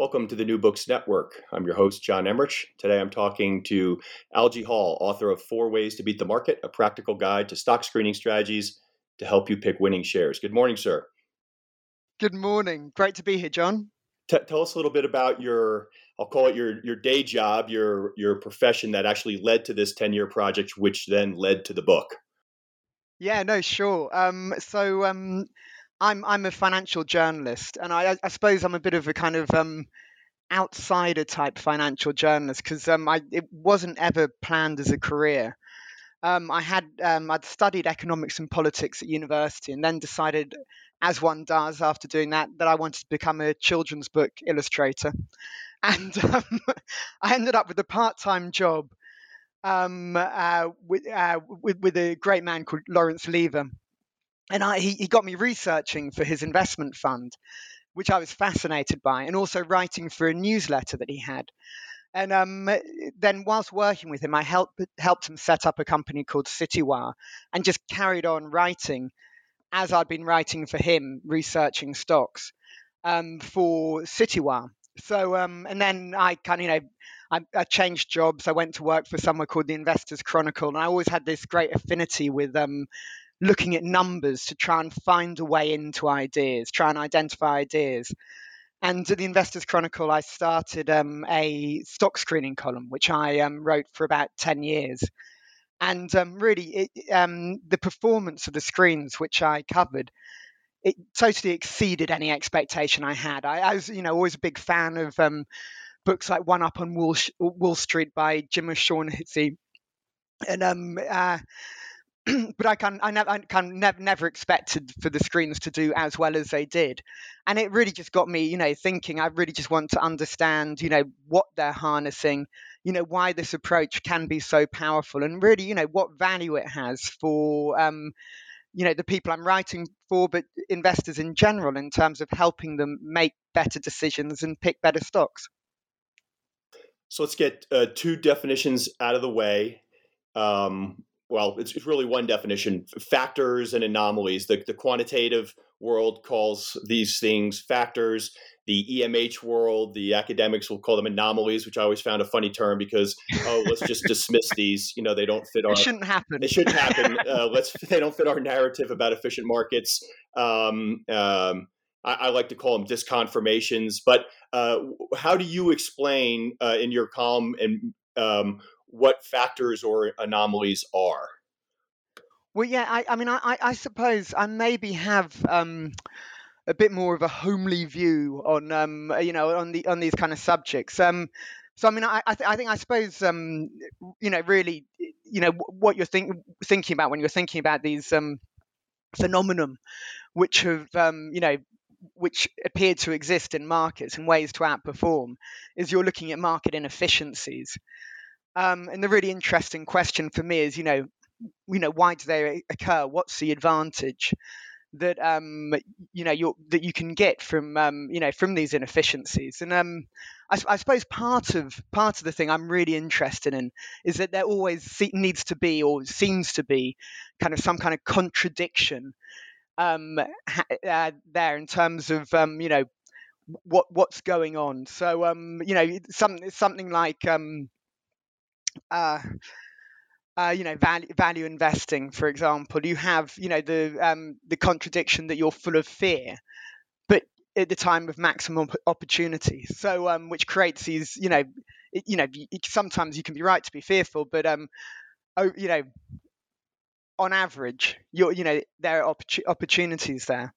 Welcome to the New Books Network. I'm your host, John Emmerich. Today I'm talking to Algy Hall, author of Four Ways to Beat the Market, a practical guide to stock screening strategies to help you pick winning shares. Good morning, sir. Good morning. Great to be here, John. T- tell us a little bit about your, I'll call it your, your day job, your, your profession that actually led to this 10 year project, which then led to the book. Yeah, no, sure. Um, so, um, I'm I'm a financial journalist, and I, I suppose I'm a bit of a kind of um, outsider type financial journalist because um, I it wasn't ever planned as a career. Um, I had um, I'd studied economics and politics at university, and then decided, as one does after doing that, that I wanted to become a children's book illustrator, and um, I ended up with a part-time job um, uh, with, uh, with with a great man called Lawrence Lever and I, he, he got me researching for his investment fund, which I was fascinated by, and also writing for a newsletter that he had. And um, then, whilst working with him, I helped helped him set up a company called CityWire, and just carried on writing as I'd been writing for him, researching stocks um, for CityWire. So, um, and then I kind of, you know, I, I, changed jobs. I went to work for somewhere called the Investors Chronicle, and I always had this great affinity with um, looking at numbers to try and find a way into ideas, try and identify ideas. And at the Investors Chronicle, I started um, a stock screening column, which I um, wrote for about 10 years. And um, really, it, um, the performance of the screens, which I covered, it totally exceeded any expectation I had. I, I was, you know, always a big fan of um, books like One Up on Wall, Wall Street by Jim O'Shaughnessy. And um, uh, but I can I, never can never never expected for the screens to do as well as they did, and it really just got me you know thinking. I really just want to understand you know what they're harnessing, you know why this approach can be so powerful, and really you know what value it has for. Um, you know the people I'm writing for, but investors in general, in terms of helping them make better decisions and pick better stocks. So let's get uh, two definitions out of the way. Um, well, it's, it's really one definition factors and anomalies. The, the quantitative world calls these things factors. The EMH world, the academics will call them anomalies, which I always found a funny term because oh, let's just dismiss these. You know, they don't fit our. It shouldn't happen. It shouldn't happen. uh, let's. They don't fit our narrative about efficient markets. Um, um, I, I, like to call them disconfirmations. But uh, how do you explain uh, in your column and um, what factors or anomalies are. Well, yeah, I, I mean, I, I suppose I maybe have um, a bit more of a homely view on, um, you know, on the on these kind of subjects. Um, so, I mean, I, I, th- I think I suppose, um, you know, really, you know, what you're think- thinking about when you're thinking about these um, phenomenon, which have, um, you know, which appear to exist in markets and ways to outperform, is you're looking at market inefficiencies. Um, and the really interesting question for me is, you know, you know, why do they occur? What's the advantage that um, you know you that you can get from um, you know from these inefficiencies? And um, I, I, suppose part of part of the thing I'm really interested in is that there always needs to be or seems to be kind of some kind of contradiction um, uh, there in terms of um, you know what what's going on. So um, you know, some something like um, uh, uh, you know value value investing, for example, you have you know the um, the contradiction that you're full of fear, but at the time of maximum opportunity. So um, which creates these you know you know sometimes you can be right to be fearful, but um oh, you know on average you're you know there are oppor- opportunities there,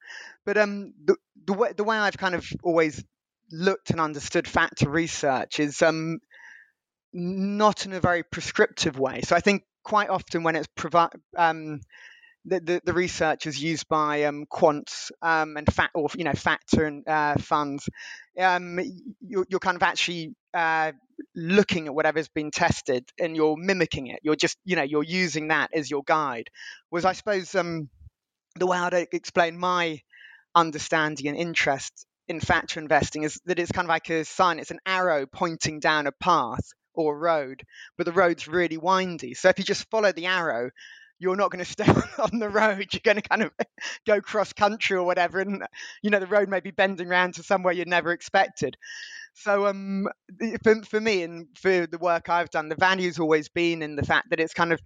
but um the the way the way I've kind of always looked and understood factor research is um not in a very prescriptive way. So I think quite often when it's um, the, the, the research is used by um, quants um, and fat or you know factor and uh, funds. Um, you're, you're kind of actually uh, looking at whatever's been tested and you're mimicking it. You're just you know you're using that as your guide. Was I suppose um, the way I'd explain my understanding and interest in factor investing is that it's kind of like a sign. It's an arrow pointing down a path or road, but the road's really windy. So if you just follow the arrow, you're not going to stay on the road. You're going to kind of go cross country or whatever, and you know the road may be bending around to somewhere you never expected. So um, for for me and for the work I've done, the value's always been in the fact that it's kind of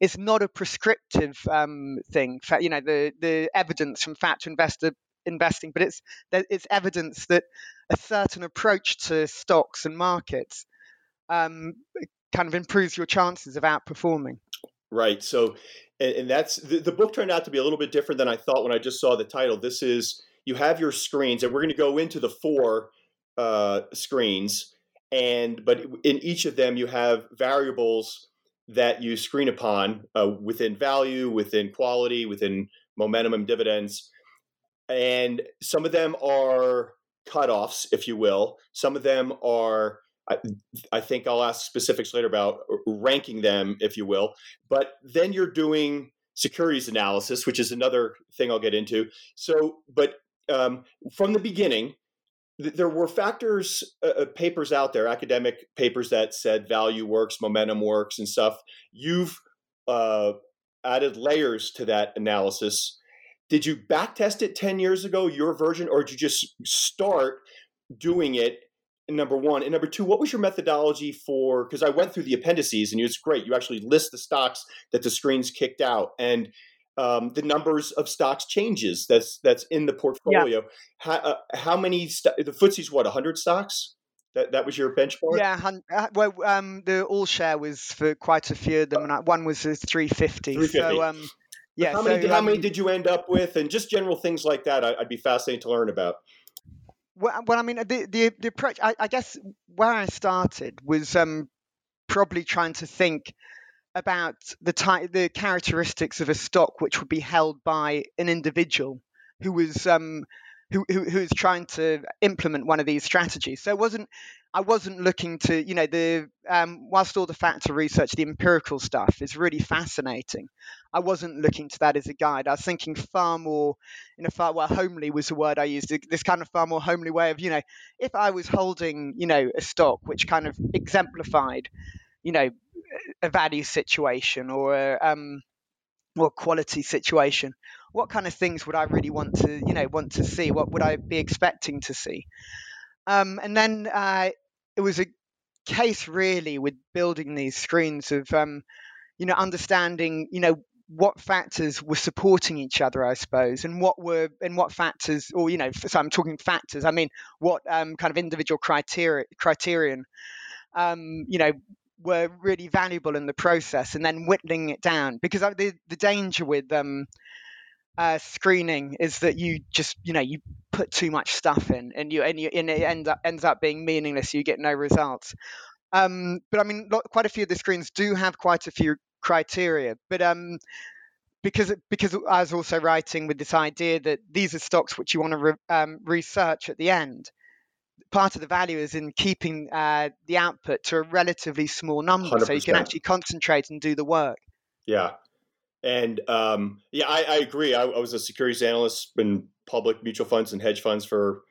it's not a prescriptive um, thing. You know the the evidence from factor investor investing, but it's it's evidence that a certain approach to stocks and markets um, kind of improves your chances of outperforming. Right. So, and, that's the, the, book turned out to be a little bit different than I thought when I just saw the title. This is you have your screens, and we're going to go into the four uh, screens, and but in each of them you have variables that you screen upon uh, within value, within quality, within momentum and dividends, and some of them are cutoffs, if you will. Some of them are I, I think I'll ask specifics later about ranking them, if you will. But then you're doing securities analysis, which is another thing I'll get into. So, but um, from the beginning, th- there were factors, uh, uh, papers out there, academic papers that said value works, momentum works, and stuff. You've uh, added layers to that analysis. Did you backtest it 10 years ago, your version, or did you just start doing it number one. And number two what was your methodology for because i went through the appendices and it's great. You actually list the stocks that the screens kicked out and um, the numbers of stocks changes that's that's in the portfolio. Yeah. how, uh, how many st- the FTSE's what 100 stocks? That, that was your benchmark? Yeah uh, well um, the all share was for quite a few of them and one was a 350, 350. so um, yeah how, so, many, how many um did you end up with? And just general things like that I, i'd be fascinated to learn about well, well, I mean, the the, the approach. I, I, guess where I started was um, probably trying to think about the type, the characteristics of a stock which would be held by an individual who was um, who, who who was trying to implement one of these strategies. So it wasn't I wasn't looking to, you know, the um, whilst all the factor research, the empirical stuff is really fascinating. I wasn't looking to that as a guide. I was thinking far more, in a far well, homely was the word I used. This kind of far more homely way of, you know, if I was holding, you know, a stock which kind of exemplified, you know, a value situation or a um, or quality situation, what kind of things would I really want to, you know, want to see? What would I be expecting to see? Um, and then uh, it was a case really with building these screens of um, you know understanding you know what factors were supporting each other i suppose and what were and what factors or you know so i'm talking factors i mean what um, kind of individual criteria criterion um, you know were really valuable in the process and then whittling it down because the, the danger with um, uh, screening is that you just you know you put too much stuff in and you and you and it end up ends up being meaningless you get no results. Um, but i mean quite a few of the screens do have quite a few criteria but um, because because i was also writing with this idea that these are stocks which you want to re, um, research at the end. Part of the value is in keeping uh, the output to a relatively small number 100%. so you can actually concentrate and do the work. Yeah and um, yeah, I, I agree. I, I, was a securities analyst in public mutual funds and hedge funds for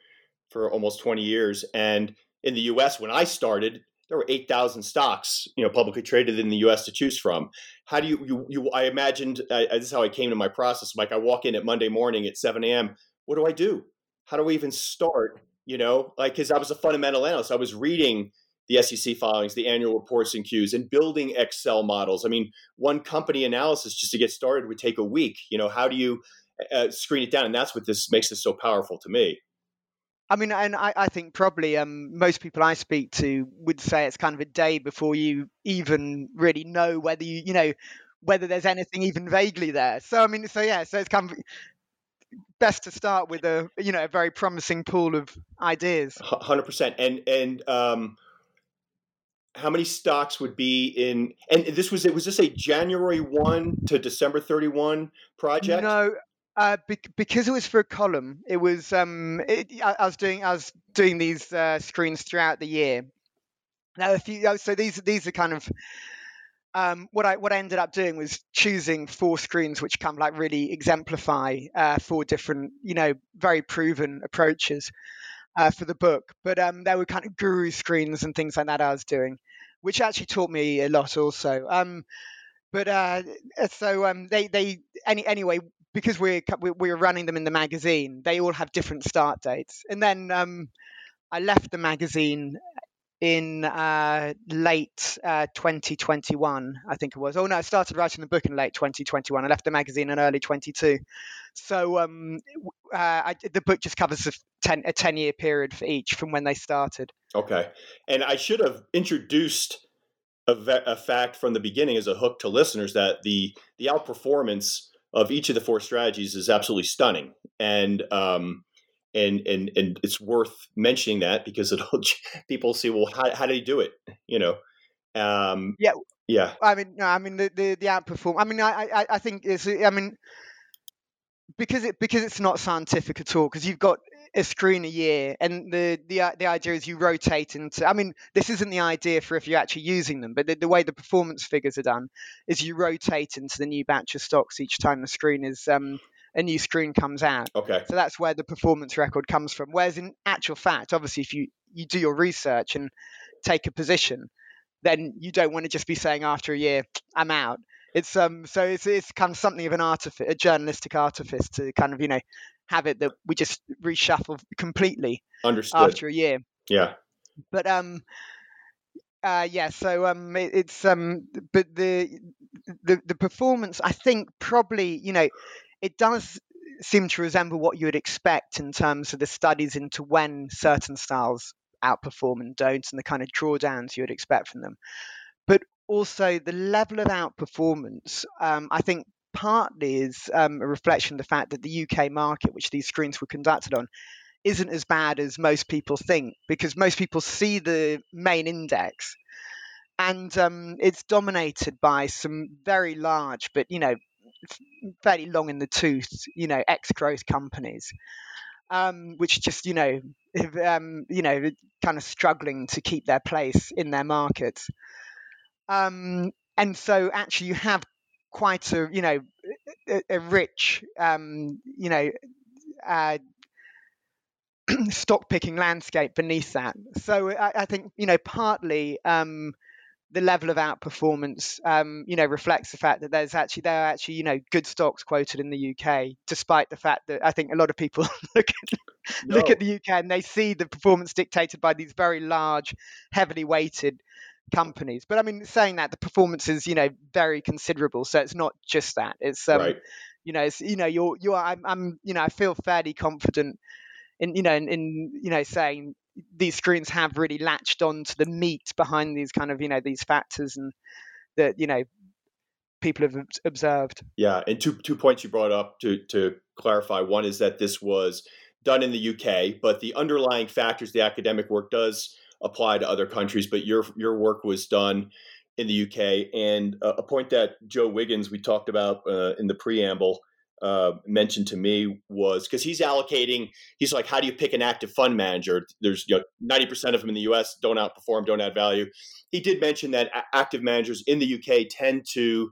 for almost 20 years. And in the U.S., when I started, there were 8,000 stocks, you know, publicly traded in the U.S. to choose from. How do you you, you I imagined I, this is how I came to my process. Like I walk in at Monday morning at 7 a.m. What do I do? How do I even start? You know, like because I was a fundamental analyst, I was reading the SEC filings, the annual reports and Qs, and building Excel models. I mean, one company analysis just to get started would take a week. You know, how do you uh, screen it down? And that's what this makes this so powerful to me. I mean, and I, I think probably um, most people I speak to would say it's kind of a day before you even really know whether you, you know, whether there's anything even vaguely there. So I mean, so yeah, so it's kind of best to start with a you know a very promising pool of ideas. Hundred percent, and and um, how many stocks would be in and this was it was this a january 1 to december 31 project? No uh, be- because it was for a column it was um it, I, I, was doing i was doing these uh, screens throughout the year. Now if you so these these are kind of um, what I what I ended up doing was choosing four screens which come like really exemplify uh, four different you know very proven approaches uh, for the book. But um, there were kind of guru screens and things like that I was doing, which actually taught me a lot also. Um, but uh, so um, they they any anyway because we're we're running them in the magazine, they all have different start dates, and then um, I left the magazine in uh, late uh, 2021, I think it was. Oh no, I started writing the book in late 2021. I left the magazine in early 22. So um, uh, I, the book just covers a 10, a 10 year period for each from when they started. Okay. And I should have introduced a, a fact from the beginning as a hook to listeners that the, the outperformance of each of the four strategies is absolutely stunning. And, um, and, and, and it's worth mentioning that because it'll, people see, well, how, how did he do it? You know? Um, yeah. Yeah. I mean, no, I mean, the, the, the outperform, I mean, I, I, I think it's, I mean, because it because it's not scientific at all because you've got a screen a year and the, the the idea is you rotate into i mean this isn't the idea for if you're actually using them but the, the way the performance figures are done is you rotate into the new batch of stocks each time the screen is um, a new screen comes out okay so that's where the performance record comes from whereas in actual fact obviously if you you do your research and take a position then you don't want to just be saying after a year i'm out it's um so it's it's kind of something of an artifice, a journalistic artifice to kind of you know have it that we just reshuffle completely Understood. after a year. Yeah. But um, uh, yeah. So um, it, it's um, but the the the performance, I think probably you know, it does seem to resemble what you would expect in terms of the studies into when certain styles outperform and don't, and the kind of drawdowns you would expect from them. But also the level of outperformance, um, I think partly is um, a reflection of the fact that the UK market, which these screens were conducted on, isn't as bad as most people think because most people see the main index and um, it's dominated by some very large but you know fairly long in the tooth you know ex growth companies um, which just you know um, you know kind of struggling to keep their place in their markets um, and so actually you have quite a you know a, a rich um, you know uh, stock picking landscape beneath that. So I, I think you know partly um, the level of outperformance um, you know reflects the fact that there's actually there are actually you know good stocks quoted in the UK, despite the fact that I think a lot of people look at no. look at the UK and they see the performance dictated by these very large, heavily weighted companies. But I mean, saying that the performance is you know very considerable, so it's not just that. It's um, right. you know, it's you know, you're you're I'm, I'm you know I feel fairly confident in you know in, in you know saying these screens have really latched on to the meat behind these kind of you know these factors and that you know people have observed. Yeah, and two two points you brought up to to clarify. One is that this was done in the UK, but the underlying factors, the academic work does apply to other countries, but your your work was done in the UK. And a point that Joe Wiggins we talked about uh, in the preamble uh, mentioned to me was because he's allocating. He's like, how do you pick an active fund manager? There's you know ninety percent of them in the U.S. don't outperform, don't add value. He did mention that active managers in the UK tend to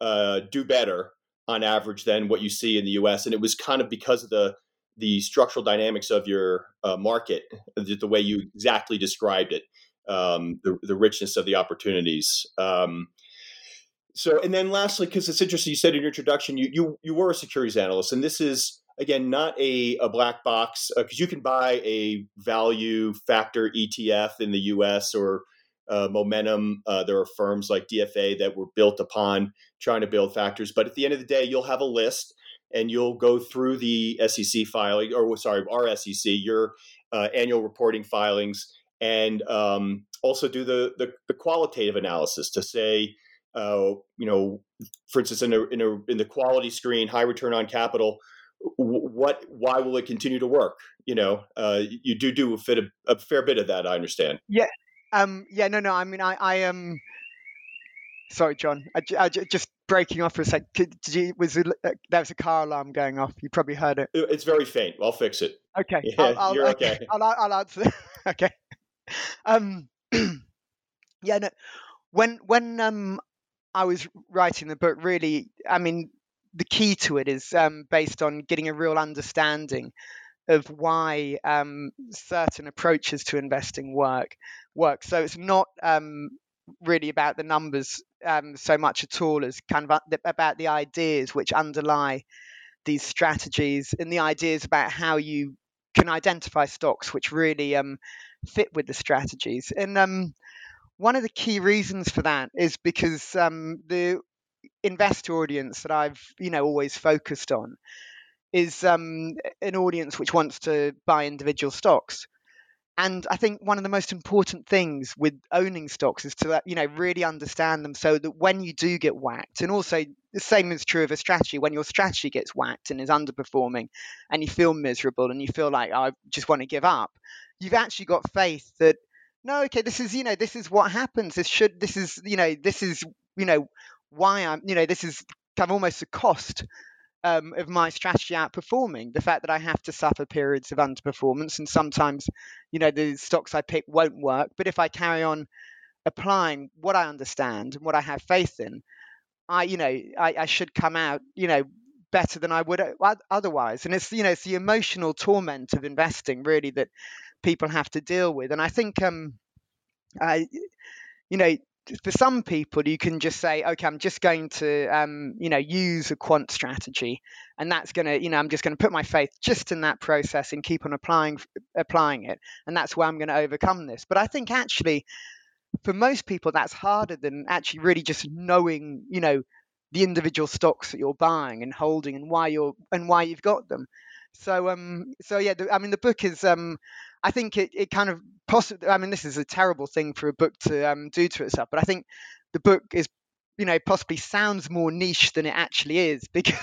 uh, do better on average than what you see in the U.S. And it was kind of because of the the structural dynamics of your uh, market, the way you exactly described it, um, the, the richness of the opportunities. Um, so, and then lastly, because it's interesting, you said in your introduction, you, you, you were a securities analyst, and this is, again, not a, a black box, because uh, you can buy a value factor ETF in the US or uh, momentum. Uh, there are firms like DFA that were built upon trying to build factors. But at the end of the day, you'll have a list and you'll go through the SEC filing, or sorry, our SEC, your uh, annual reporting filings, and um, also do the, the, the qualitative analysis to say, uh, you know, for instance, in a, in a in the quality screen, high return on capital, what why will it continue to work? You know, uh, you do do a, fit, a, a fair bit of that, I understand. Yeah, Um, yeah, no, no. I mean, I, I am. Um, sorry, John. I, I, just breaking off for a sec. Did you, was it, uh, there was a car alarm going off? You probably heard it. It's very faint. I'll fix it. Okay. Yeah, I'll, I'll, you're okay. I'll, I'll answer. okay. Um, yeah. No. When when um I was writing the book, really, I mean, the key to it is um, based on getting a real understanding of why um, certain approaches to investing work work. So it's not um, really about the numbers um, so much at all as kind of about the ideas which underlie these strategies and the ideas about how you can identify stocks which really um, fit with the strategies. And um, one of the key reasons for that is because um, the investor audience that I've you know always focused on is um, an audience which wants to buy individual stocks. And I think one of the most important things with owning stocks is to you know really understand them so that when you do get whacked, and also the same is true of a strategy, when your strategy gets whacked and is underperforming, and you feel miserable and you feel like oh, I just want to give up, you've actually got faith that no, okay, this is you know this is what happens. This should this is you know this is you know why I'm you know this is kind of almost a cost um, of my strategy outperforming. The fact that I have to suffer periods of underperformance, and sometimes, you know, the stocks I pick won't work. But if I carry on applying what I understand and what I have faith in, I, you know, I, I should come out, you know, better than I would otherwise. And it's, you know, it's the emotional torment of investing really that people have to deal with. And I think, um, you know, for some people you can just say okay i'm just going to um, you know use a quant strategy and that's going to you know i'm just going to put my faith just in that process and keep on applying applying it and that's where i'm going to overcome this but i think actually for most people that's harder than actually really just knowing you know the individual stocks that you're buying and holding and why you're and why you've got them so um so yeah the, i mean the book is um I think it, it kind of possibly, I mean, this is a terrible thing for a book to um, do to itself, but I think the book is, you know, possibly sounds more niche than it actually is because,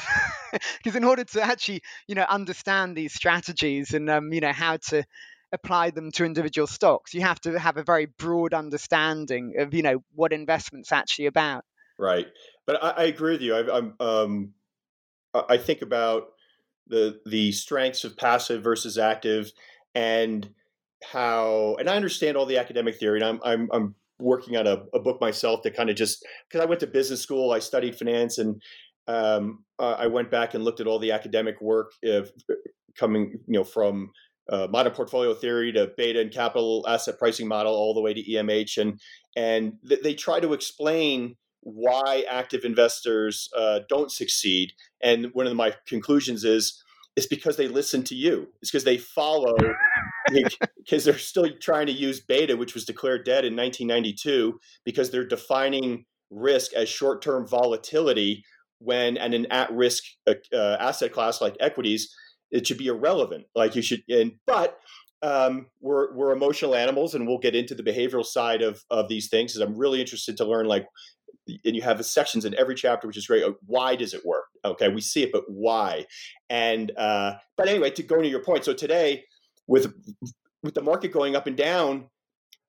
because in order to actually, you know, understand these strategies and, um, you know, how to apply them to individual stocks, you have to have a very broad understanding of, you know, what investment's actually about. Right. But I, I agree with you. I, I'm, um, I think about the the strengths of passive versus active and how and I understand all the academic theory and I'm I'm, I'm working on a, a book myself to kind of just because I went to business school, I studied finance, and um, I went back and looked at all the academic work of coming, you know, from uh, modern portfolio theory to beta and capital asset pricing model, all the way to EMH, and and th- they try to explain why active investors uh, don't succeed. And one of my conclusions is it's because they listen to you. It's because they follow, because they're still trying to use beta, which was declared dead in 1992, because they're defining risk as short term volatility when and an at risk uh, uh, asset class like equities, it should be irrelevant. Like you should, and but um, we're we're emotional animals, and we'll get into the behavioral side of of these things. Because I'm really interested to learn like and you have sections in every chapter, which is great. Why does it work? Okay, we see it, but why? And uh, but anyway, to go to your point, so today with with the market going up and down,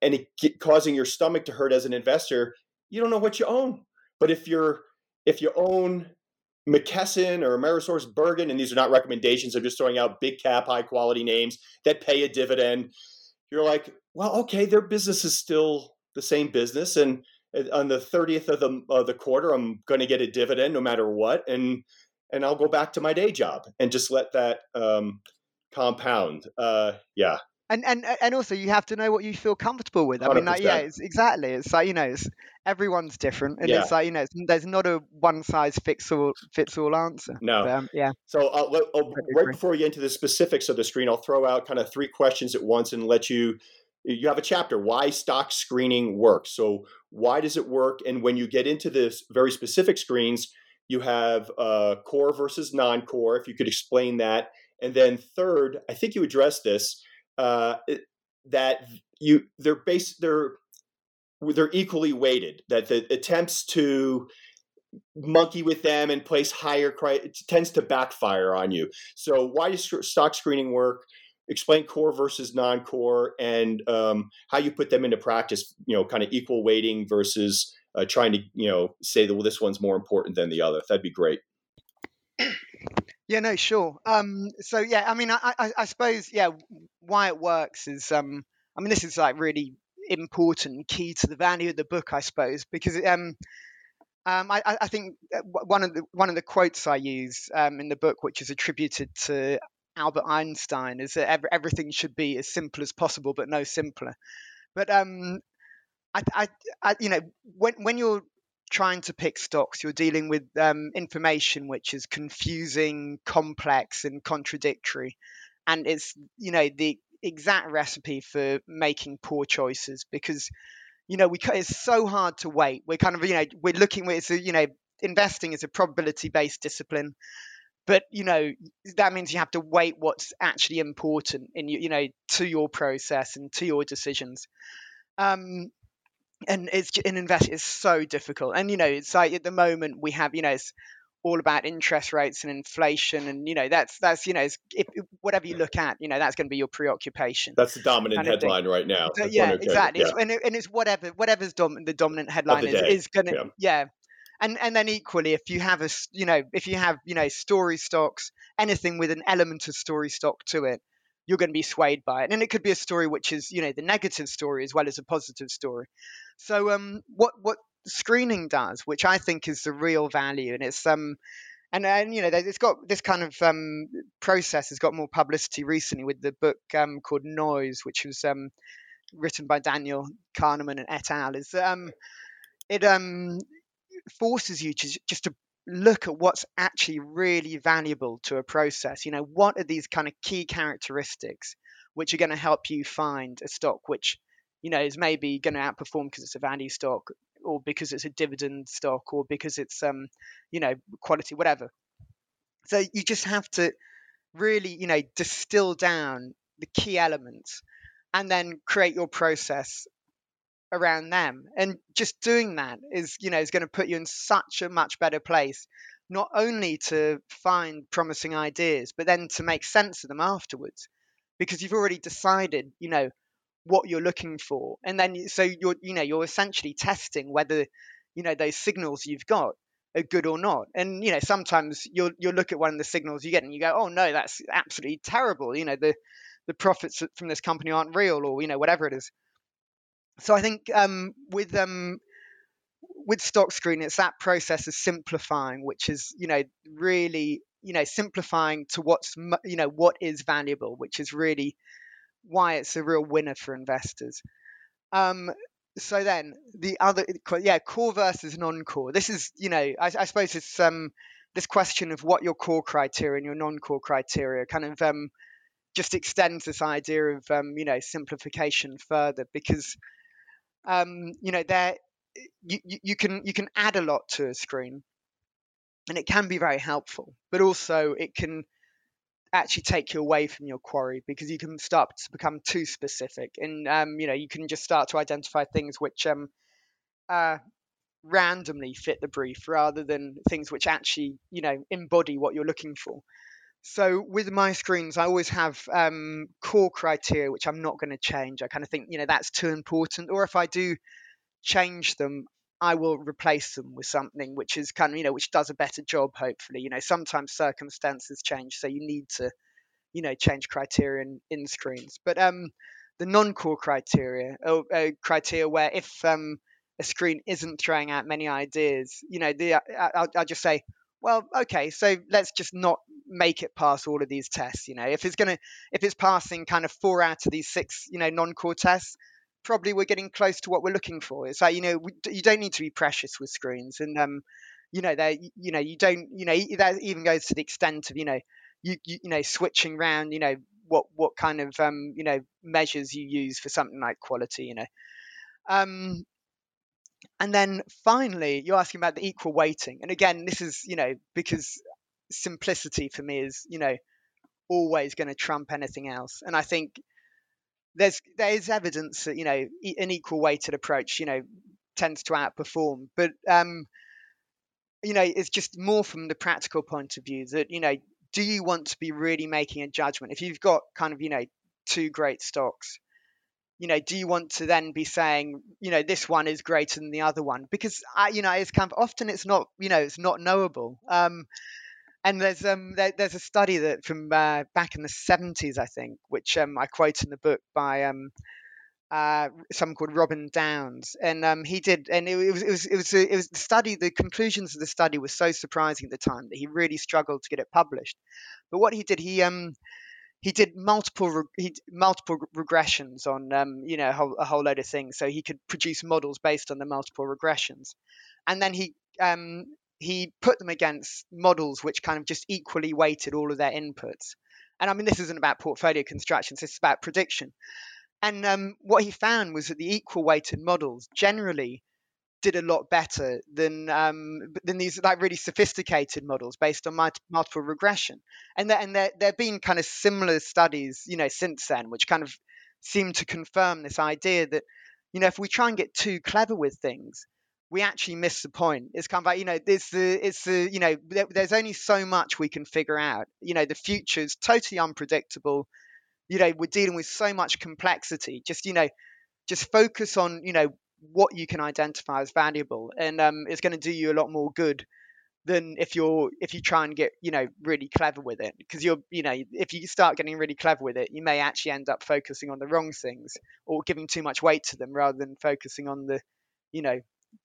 and it get, causing your stomach to hurt as an investor, you don't know what you own. But if you're if you own McKesson or AmerisourceBergen, and these are not recommendations, I'm just throwing out big cap, high quality names that pay a dividend. You're like, well, okay, their business is still the same business, and on the 30th of the of the quarter i'm going to get a dividend no matter what and and i'll go back to my day job and just let that um, compound uh, yeah and and and also you have to know what you feel comfortable with. I 100%. mean, like, yeah, it's exactly. It's like you know, it's everyone's different, and yeah. it's like you know, there's not a one size fits all fits all answer. No, but, um, yeah. So I'll, I'll, right before we get into the specifics of the screen, I'll throw out kind of three questions at once and let you you have a chapter why stock screening works. So why does it work? And when you get into this very specific screens you have uh, core versus non-core if you could explain that. And then third i think you addressed this uh, that you they're based they're they're equally weighted that the attempts to monkey with them and place higher tends to backfire on you. So why does stock screening work explain core versus non-core and um, how you put them into practice. You know, kind of equal weighting versus uh, trying to you know say that well this one's more important than the other. That'd be great. Yeah, no, sure. Um, so yeah, I mean, I, I, I suppose yeah, why it works is um, I mean, this is like really important, key to the value of the book, I suppose, because um, um, I, I think uh, one of the one of the quotes I use um, in the book, which is attributed to Albert Einstein, is that every, everything should be as simple as possible, but no simpler. But um, I, I, I, you know, when when you're trying to pick stocks, you're dealing with um, information which is confusing, complex, and contradictory, and it's you know the exact recipe for making poor choices because you know we it's so hard to wait. We're kind of you know we're looking a, you know investing is a probability based discipline but you know that means you have to wait what's actually important in you, you know to your process and to your decisions. Um and it's an invest is so difficult. And you know it's like at the moment we have you know it's all about interest rates and inflation and you know that's that's you know if, whatever you look at you know that's going to be your preoccupation. That's the dominant headline right now so, yeah exactly. Yeah. It's, and, it, and, it's whatever whatever's dom- the dominant headline is, is going to yeah. yeah and and then equally if you have a you know if you have you know story stocks anything with an element of story stock to it you're going to be swayed by it and it could be a story which is you know the negative story as well as a positive story so um, what what screening does, which I think is the real value, and it's um, and and you know it's got this kind of um process has got more publicity recently with the book um called Noise, which was um written by Daniel Kahneman and et al. Is um it um forces you to just to look at what's actually really valuable to a process. You know, what are these kind of key characteristics which are going to help you find a stock which you know, is maybe going to outperform because it's a value stock or because it's a dividend stock or because it's um, you know, quality, whatever. So you just have to really, you know, distill down the key elements and then create your process around them. And just doing that is, you know, is going to put you in such a much better place, not only to find promising ideas, but then to make sense of them afterwards. Because you've already decided, you know, what you're looking for and then so you're you know you're essentially testing whether you know those signals you've got are good or not and you know sometimes you'll you'll look at one of the signals you get and you go oh no that's absolutely terrible you know the the profits from this company aren't real or you know whatever it is so i think um, with um with stock screen it's that process of simplifying which is you know really you know simplifying to what's you know what is valuable which is really why it's a real winner for investors. Um, so then the other, yeah, core versus non-core. This is, you know, I, I suppose it's um, this question of what your core criteria and your non-core criteria kind of um, just extends this idea of, um, you know, simplification further because, um, you know, there you, you can you can add a lot to a screen, and it can be very helpful, but also it can actually take you away from your quarry because you can start to become too specific and um, you know you can just start to identify things which um, uh, randomly fit the brief rather than things which actually you know embody what you're looking for so with my screens i always have um, core criteria which i'm not going to change i kind of think you know that's too important or if i do change them I will replace them with something which is kind of, you know, which does a better job, hopefully. You know, sometimes circumstances change, so you need to, you know, change criteria in, in screens. But um, the non-core criteria, or uh, criteria where if um, a screen isn't throwing out many ideas, you know, the, uh, I'll, I'll just say, well, okay, so let's just not make it pass all of these tests. You know, if it's gonna, if it's passing kind of four out of these six, you know, non-core tests, probably we're getting close to what we're looking for. It's like you know we, you don't need to be precious with screens, and um, you know they you know you don't you know that even goes to the extent of you know you you, you know switching around you know what what kind of um you know measures you use for something like quality you know um and then finally you're asking about the equal weighting. And again this is you know because simplicity for me is you know always going to trump anything else. And i think there's there is evidence that you know an equal weighted approach you know tends to outperform, but um, you know it's just more from the practical point of view that you know do you want to be really making a judgment? If you've got kind of you know two great stocks you know do you want to then be saying you know this one is greater than the other one because I, you know it's kind of often it's not you know it's not knowable um and there's um there, there's a study that from uh, back in the 70s i think which um i quote in the book by um uh, someone called Robyn Dawes, and um, he did, and it, was it was it was a, it was the study. The conclusions of the study were so surprising at the time that he really struggled to get it published. But what he did, he um he did multiple he multiple regressions on um you know a whole, a whole load of things, so he could produce models based on the multiple regressions, and then he um he put them against models which kind of just equally weighted all of their inputs. And I mean, this isn't about portfolio construction; it's about prediction. And um, what he found was that the equal weighted models generally did a lot better than um, than these like really sophisticated models based on multiple regression. And there, and there there have been kind of similar studies, you know, since then, which kind of seem to confirm this idea that you know if we try and get too clever with things, we actually miss the point. It's kind of like you know, it's the it's the you know, there's only so much we can figure out. You know, the future is totally unpredictable you know we're dealing with so much complexity just you know just focus on you know what you can identify as valuable and um, it's going to do you a lot more good than if you're if you try and get you know really clever with it. Because you're you know if you start getting really clever with it you may actually end up focusing on the wrong things or giving too much weight to them rather than focusing on the you know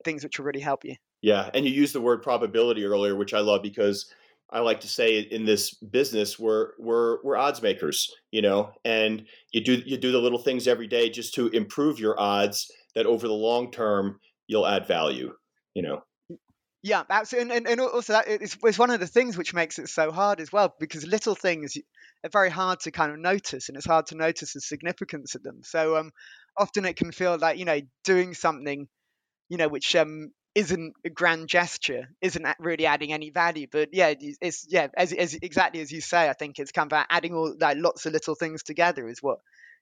things which will really help you. Yeah and you used the word probability earlier which i love because I like to say in this business we're we're we're odds makers, you know, and you do you do the little things every day just to improve your odds that over the long term you'll add value, you know. Yeah, absolutely, and, and also that it's, one of the things which makes it so hard as well because little things are very hard to kind of notice, and it's hard to notice the significance of them. So um, often it can feel like you know doing something, you know, which um isn't a grand gesture, isn't really adding any value. But yeah, it's yeah, as, as exactly as you say, I think it's kind of adding all like lots of little things together is what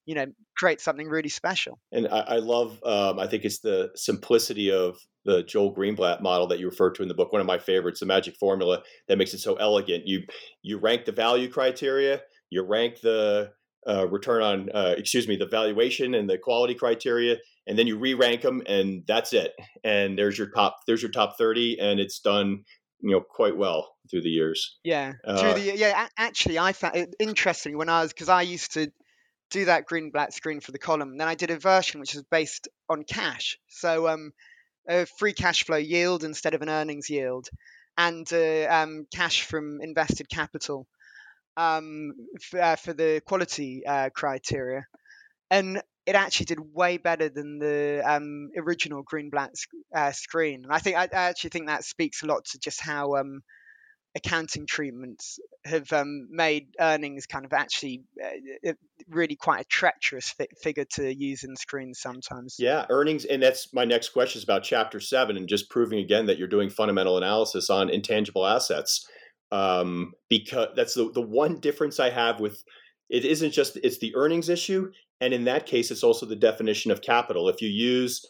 you know create something really special. And I, I love, um, I think it's the simplicity of the Joel Greenblatt model that you referred to in the book. One of my favorites, the magic formula that makes it so elegant. You you rank the value criteria, you rank the uh, return on, uh, excuse me, the valuation and the quality criteria, and then you re-rank them, and that's it. And there's your top, there's your top thirty, and it's done, you know, quite well through the years. Yeah, uh, through the yeah. Actually, I found it interesting when I was because I used to do that Greenblatt screen for the column. Then I did a version which is based on cash, so um, a free cash flow yield instead of an earnings yield, and uh, um, cash from invested capital um, f- uh, for the quality uh, criteria, and it actually did way better than the um, original Greenblatt uh, screen. And I think I, I, actually think that speaks a lot to just how um, accounting treatments have um, made earnings kind of actually uh, really quite a treacherous fi- figure to use in screens sometimes. Yeah, earnings, and that's my next question is about Chapter Seven, and just proving again that you're doing fundamental analysis on intangible assets um, because that's the, the one difference I have with it isn't just it's the earnings issue, and in that case, it's also the definition of capital. If you use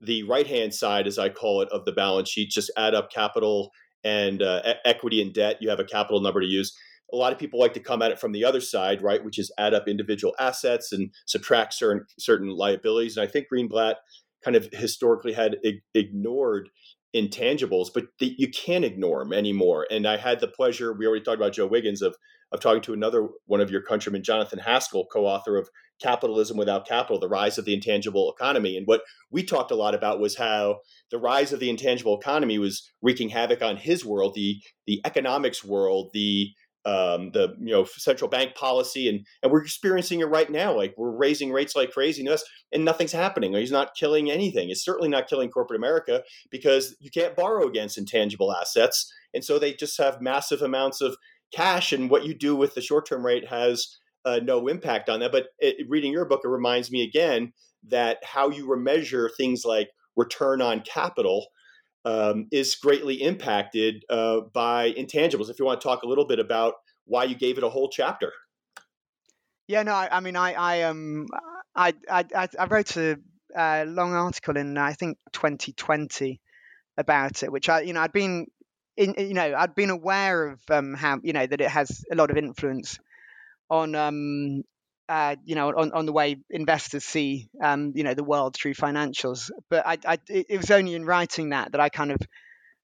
the right hand side, as I call it, of the balance sheet, just add up capital and uh, equity and debt, you have a capital number to use. A lot of people like to come at it from the other side, right, which is add up individual assets and subtract certain certain liabilities. And I think Greenblatt kind of historically had ig- ignored intangibles, but you can't ignore them anymore. And I had the pleasure, we already talked about Joe Wiggins, of, of talking to another one of your countrymen, Jonathan Haskel, co author of Capitalism Without Capital The Rise of the Intangible Economy. And what we talked a lot about was how the rise of the intangible economy was wreaking havoc on his world, the, the economics world, the um, the you know central bank policy, and and we're experiencing it right now. Like we're raising rates like crazy, and nothing's happening. He's not killing anything. It's certainly not killing corporate America because you can't borrow against intangible assets, and so they just have massive amounts of cash. And what you do with the short term rate has uh, no impact on that. But it, reading your book, it reminds me again that how you measure things like return on capital um, is greatly impacted uh, by intangibles. If you want to talk a little bit about why you gave it a whole chapter. Yeah, no, I, I mean, I, I, um, I, I, I wrote a, a long article in I think 2020 about it, which I, you know, I'd been in, you know, I'd been aware of um, how you know that it has a lot of influence on um, uh, you know, on, on the way investors see, um, you know, the world through financials. But I, I, it was only in writing that that I kind of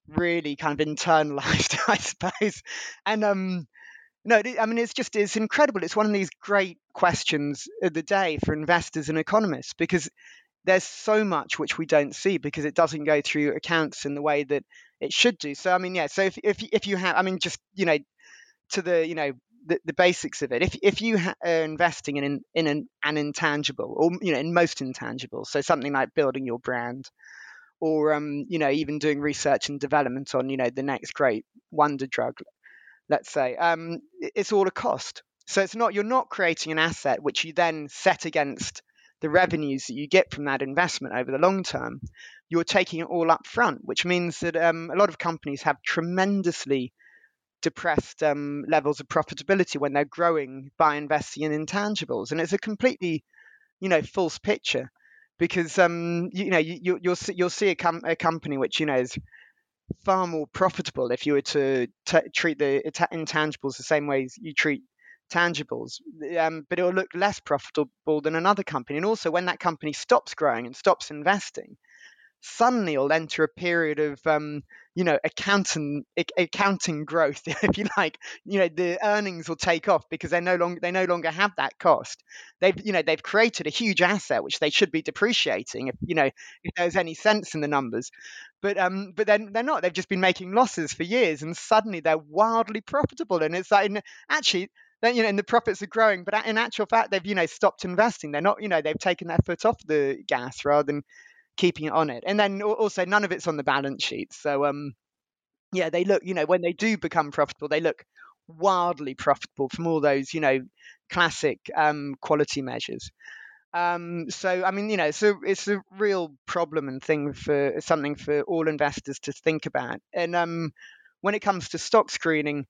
really kind of internalized, I suppose. And um, no, I mean, it's just it's incredible. It's one of these great questions of the day for investors and economists because there's so much which we don't see because it doesn't go through accounts in the way that it should do. So I mean, yeah. So if if if you have, I mean, just you know, to the you know the, the basics of it. If if you ha- are investing in in an, an intangible, or you know, in most intangibles, so something like building your brand, or um, you know, even doing research and development on you know the next great wonder drug, let's say, um, it's all a cost. So it's not you're not creating an asset which you then set against the revenues that you get from that investment over the long term. You're taking it all up front, which means that um, a lot of companies have tremendously depressed um, levels of profitability when they're growing by investing in intangibles, and it's a completely, you know, false picture because um, you, know you, will see, you'll see a, com- a, company which you know is far more profitable if you were to t- treat the intangibles the same way as you treat tangibles, um, but it will look less profitable than another company. And also, when that company stops growing and stops investing, suddenly you'll enter a period of um, you know accounting accounting growth if you like. You know the earnings will take off because they no longer they no longer have that cost. They've you know they've created a huge asset which they should be depreciating if you know if there's any sense in the numbers. But um but then they're not. They've just been making losses for years and suddenly they're wildly profitable and it's like actually then you know and the profits are growing but in actual fact they've you know stopped investing. They're not you know they've taken their foot off the gas rather than keeping it on it. And then also none of it's on the balance sheet. So um yeah, they look, you know, when they do become profitable, they look wildly profitable from all those, you know, classic um, quality measures. Um, so I mean, you know, a it's a real problem and thing for something for all investors to think about. And um, when it comes to stock screening,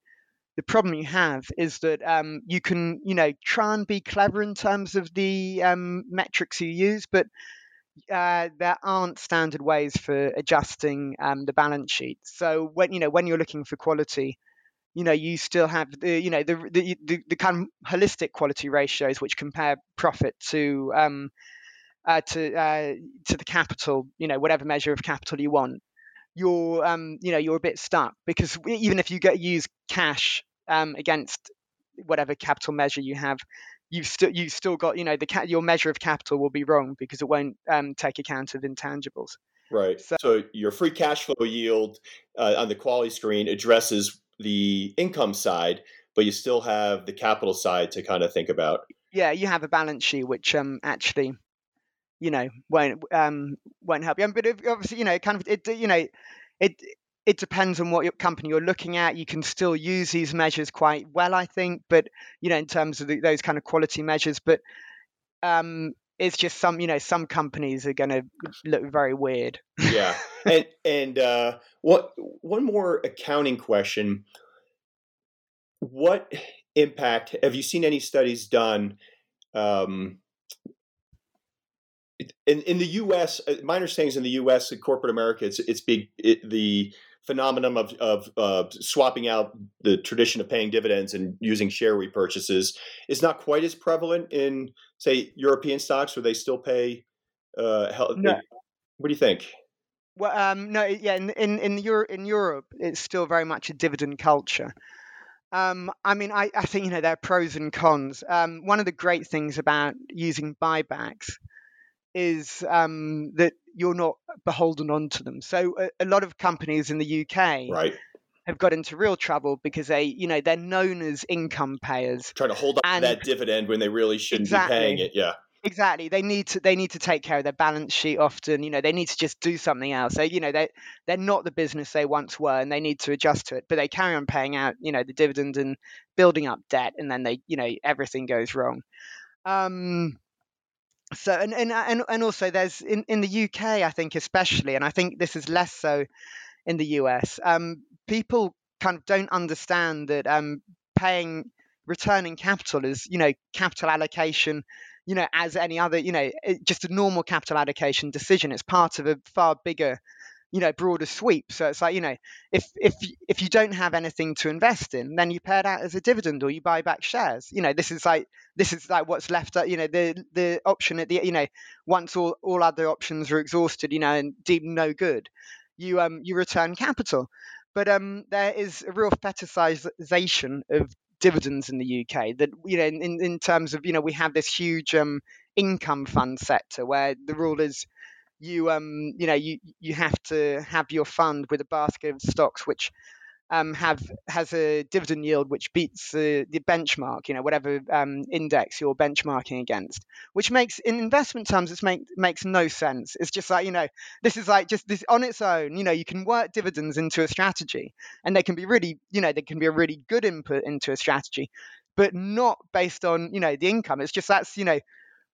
the problem you have is that um, you can, you know, try and be clever in terms of the um, metrics you use, but uh, there aren't standard ways for adjusting um, the balance sheet. So when you know when you're looking for quality, you know you still have the you know the the, the, the kind of holistic quality ratios which compare profit to um, uh, to uh, to the capital. You know whatever measure of capital you want. You're um, you know you're a bit stuck because even if you get use cash um, against whatever capital measure you have, you've still you've still got you know the ca- your measure of capital will be wrong because it won't um, take account of intangibles. Right. So, so your free cash flow yield uh, on the quality screen addresses the income side, but you still have the capital side to kind of think about. Yeah, you have a balance sheet which um actually, you know, won't um won't help you. But obviously, you know, kind of it you know it it depends on what your company you're looking at. You can still use these measures quite well, I think, but you know, in terms of the, those kind of quality measures, but um, it's just some, you know, some companies are going to look very weird. yeah, and and uh, what one more accounting question: What impact have you seen any studies done? Um, in in the U.S., uh, my understanding is in the U.S. in corporate America, it's it's big. It, the phenomenon of, of uh, swapping out the tradition of paying dividends and using share repurchases is not quite as prevalent in, say, European stocks where they still pay. Uh, health, no. What do you think? Well, um, no, yeah, in in in, Euro- in Europe, it's still very much a dividend culture. Um, I mean, I, I think you know there are pros and cons. Um, one of the great things about using buybacks is um, that you're not beholden onto them. So a, a, lot of companies in the UK right. have got into real trouble because they, you know, they're known as income payers, trying to hold up and that dividend when they really shouldn't exactly, be paying it. Yeah. Exactly. They need to they need to take care of their balance sheet often. You know, they need to just do something else. So, you know, they they're not the business they once were and they need to adjust to it. But they carry on paying out, you know, the dividend and building up debt and then they, you know, everything goes wrong. Um so and, and and and also there's in in the UK I think especially and I think this is less so in the US um, people kind of don't understand that um, paying returning capital is you know capital allocation you know as any other you know just a normal capital allocation decision. It's part of a far bigger you know broader sweep. So it's like you know if if if you don't have anything to invest in, then you pay it out as a dividend or you buy back shares. You know this is like this is like what's left. You know the the option at the you know once all all other options are exhausted, you know and deemed no good, you um you return capital. But um there is a real fetishization of dividends in the UK that you know in, in terms of you know we have this huge um income fund sector where the rule is you um you know you you have to have your fund with a basket of stocks which um, have has a dividend yield which beats uh, the benchmark, you know, whatever um, index you're benchmarking against, which makes in investment terms it make, makes no sense. It's just like you know, this is like just this on its own. You know, you can work dividends into a strategy, and they can be really, you know, they can be a really good input into a strategy, but not based on you know the income. It's just that's you know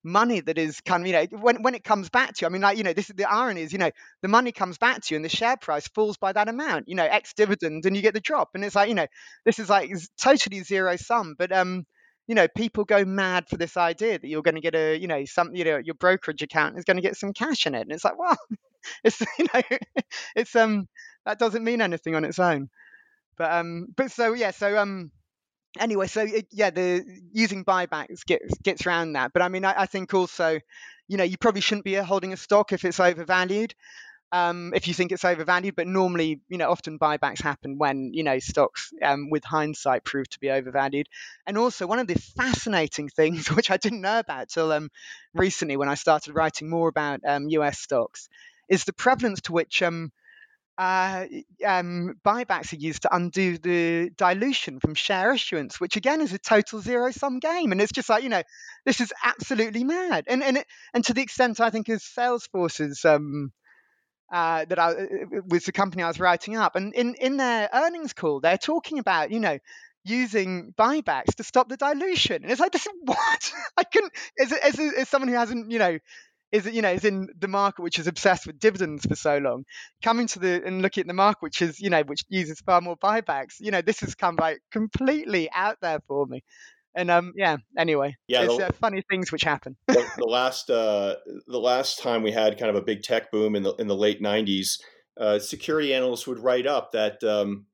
money that is kind of you know when, when it comes back to you i mean like you know this is the irony is you know the money comes back to you and the share price falls by that amount you know ex dividend and you get the drop. And it's like you know this is like totally zero sum. But um you know people go mad for this idea that you're going to get a you know some you know your brokerage account is going to get some cash in it. And it's like well it's you know it's um that doesn't mean anything on its own. But um but so yeah so um anyway, so it, yeah, the using buybacks gets gets around that. But I mean, I, I, think also, you know, you probably shouldn't be holding a stock if it's overvalued. Um, if you think it's overvalued, but normally, you know, often buybacks happen when you know stocks, um, with hindsight, prove to be overvalued. And also, one of the fascinating things, which I didn't know about till um, recently, when I started writing more about US um, stocks, is the prevalence to which um, uh, um, buybacks are used to undo the dilution from share issuance, which again is a total zero sum game. And it's just like, you know, this is absolutely mad. And and it, and to the extent I think as Salesforce's um, uh, that I was the company I was writing up, and in in their earnings call, they're talking about, you know, using buybacks to stop the dilution. And it's like, this is what? I couldn't, as, as, as someone who hasn't, you know, is you know is in the market which is obsessed with dividends for so long coming to the and looking at the market which is you know which uses far more buybacks you know this has come like completely out there for me and um yeah anyway yeah it's the, uh, funny things which happen the, the, last uh the last time we had kind of a big tech boom in the in the late 90s uh, security analysts would write up that um,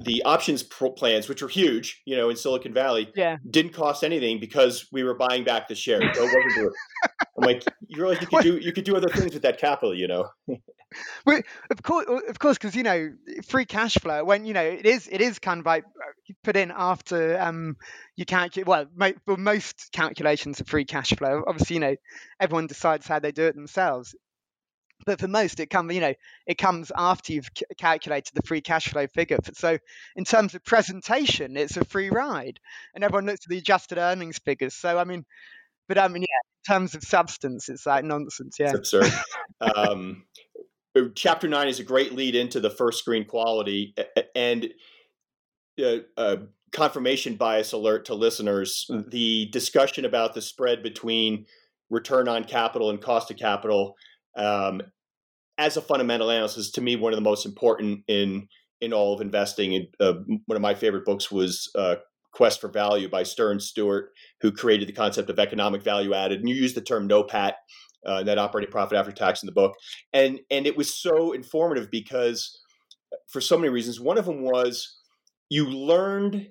the options plans, which were huge, you know, in Silicon Valley, yeah. didn't cost anything because we were buying back the shares. So I'm like, you realize you could do you could do other things with that capital, you know. well, of course, of course, because you know, free cash flow. When you know, it is it is kind of like uh, put in after um you calculate. Well, mo- for most calculations of free cash flow, obviously, you know, everyone decides how they do it themselves but for most it comes you know it comes after you've c- calculated the free cash flow figure so in terms of presentation it's a free ride and everyone looks at the adjusted earnings figures so i mean but i mean yeah in terms of substance it's like nonsense yeah it's absurd um, chapter 9 is a great lead into the first screen quality and uh, uh, confirmation bias alert to listeners the discussion about the spread between return on capital and cost of capital um, as a fundamental analyst is to me one of the most important in in all of investing. And uh, one of my favorite books was uh, Quest for Value by Stern Stewart, who created the concept of economic value added. And you use the term NOPAT, uh, net operating profit after tax, in the book, and and it was so informative because for so many reasons. One of them was you learned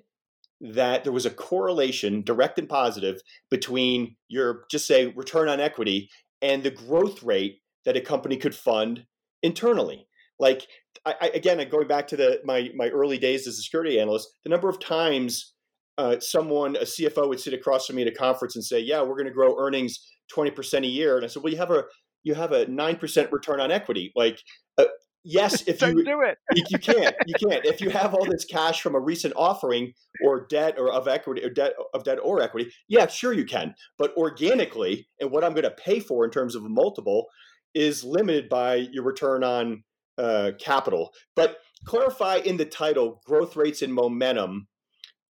that there was a correlation, direct and positive, between your just say return on equity and the growth rate that a company could fund internally. Like I, I, again, going back to the my my early days as a security analyst, the number of times uh, someone, a CFO, would sit across from me at a conference and say, "Yeah, we're going to grow earnings twenty percent a year," and I said, "Well, you have a you have a nine percent return on equity. Like, uh, yes, if you do it, you, you, can't. You can't. If you have all this cash from a recent offering or debt or of equity or debt of debt or equity, yeah, sure you can. But organically, and what I'm going to pay for in terms of a multiple, is limited by your return on uh, capital. But clarify in the title growth rates and momentum,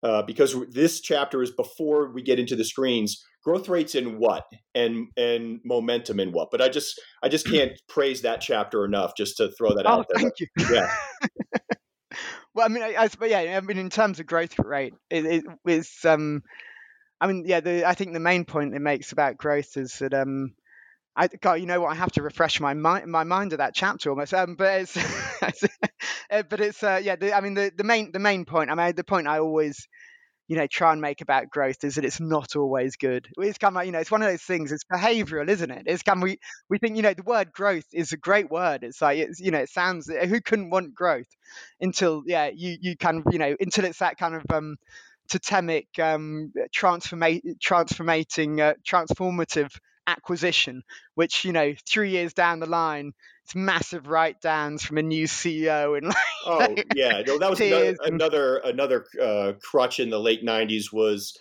uh, because this chapter is before we get into the screens. Growth rates in what and and momentum in what? But I just I just can't praise that chapter enough. Just to throw that oh, out there. Thank you. Yeah. well, I mean, I, I, yeah, I mean, in terms of growth rate, it, it is. Um, I mean, yeah, the, I think the main point it makes about growth is that um, I God, you know what? I have to refresh my mind, my mind of that chapter almost. Um, but it's, uh, but it's, uh, yeah. The, I mean, the, the main, the main point. I mean, the point I always, you know, try and make about growth is that it's not always good. It's kind of, you know, it's one of those things. It's behavioural, isn't it? It's kind of, we we think, you know, the word growth is a great word. It's like, it's, you know, it sounds. Who couldn't want growth until, yeah, you you of, you know, until it's that kind of um totemic um transformate transformating uh, transformative acquisition, which you know three years down the line, it's massive write downs from a new CEO and like, oh yeah, no, that was another another, another uh, crutch in the late '90s was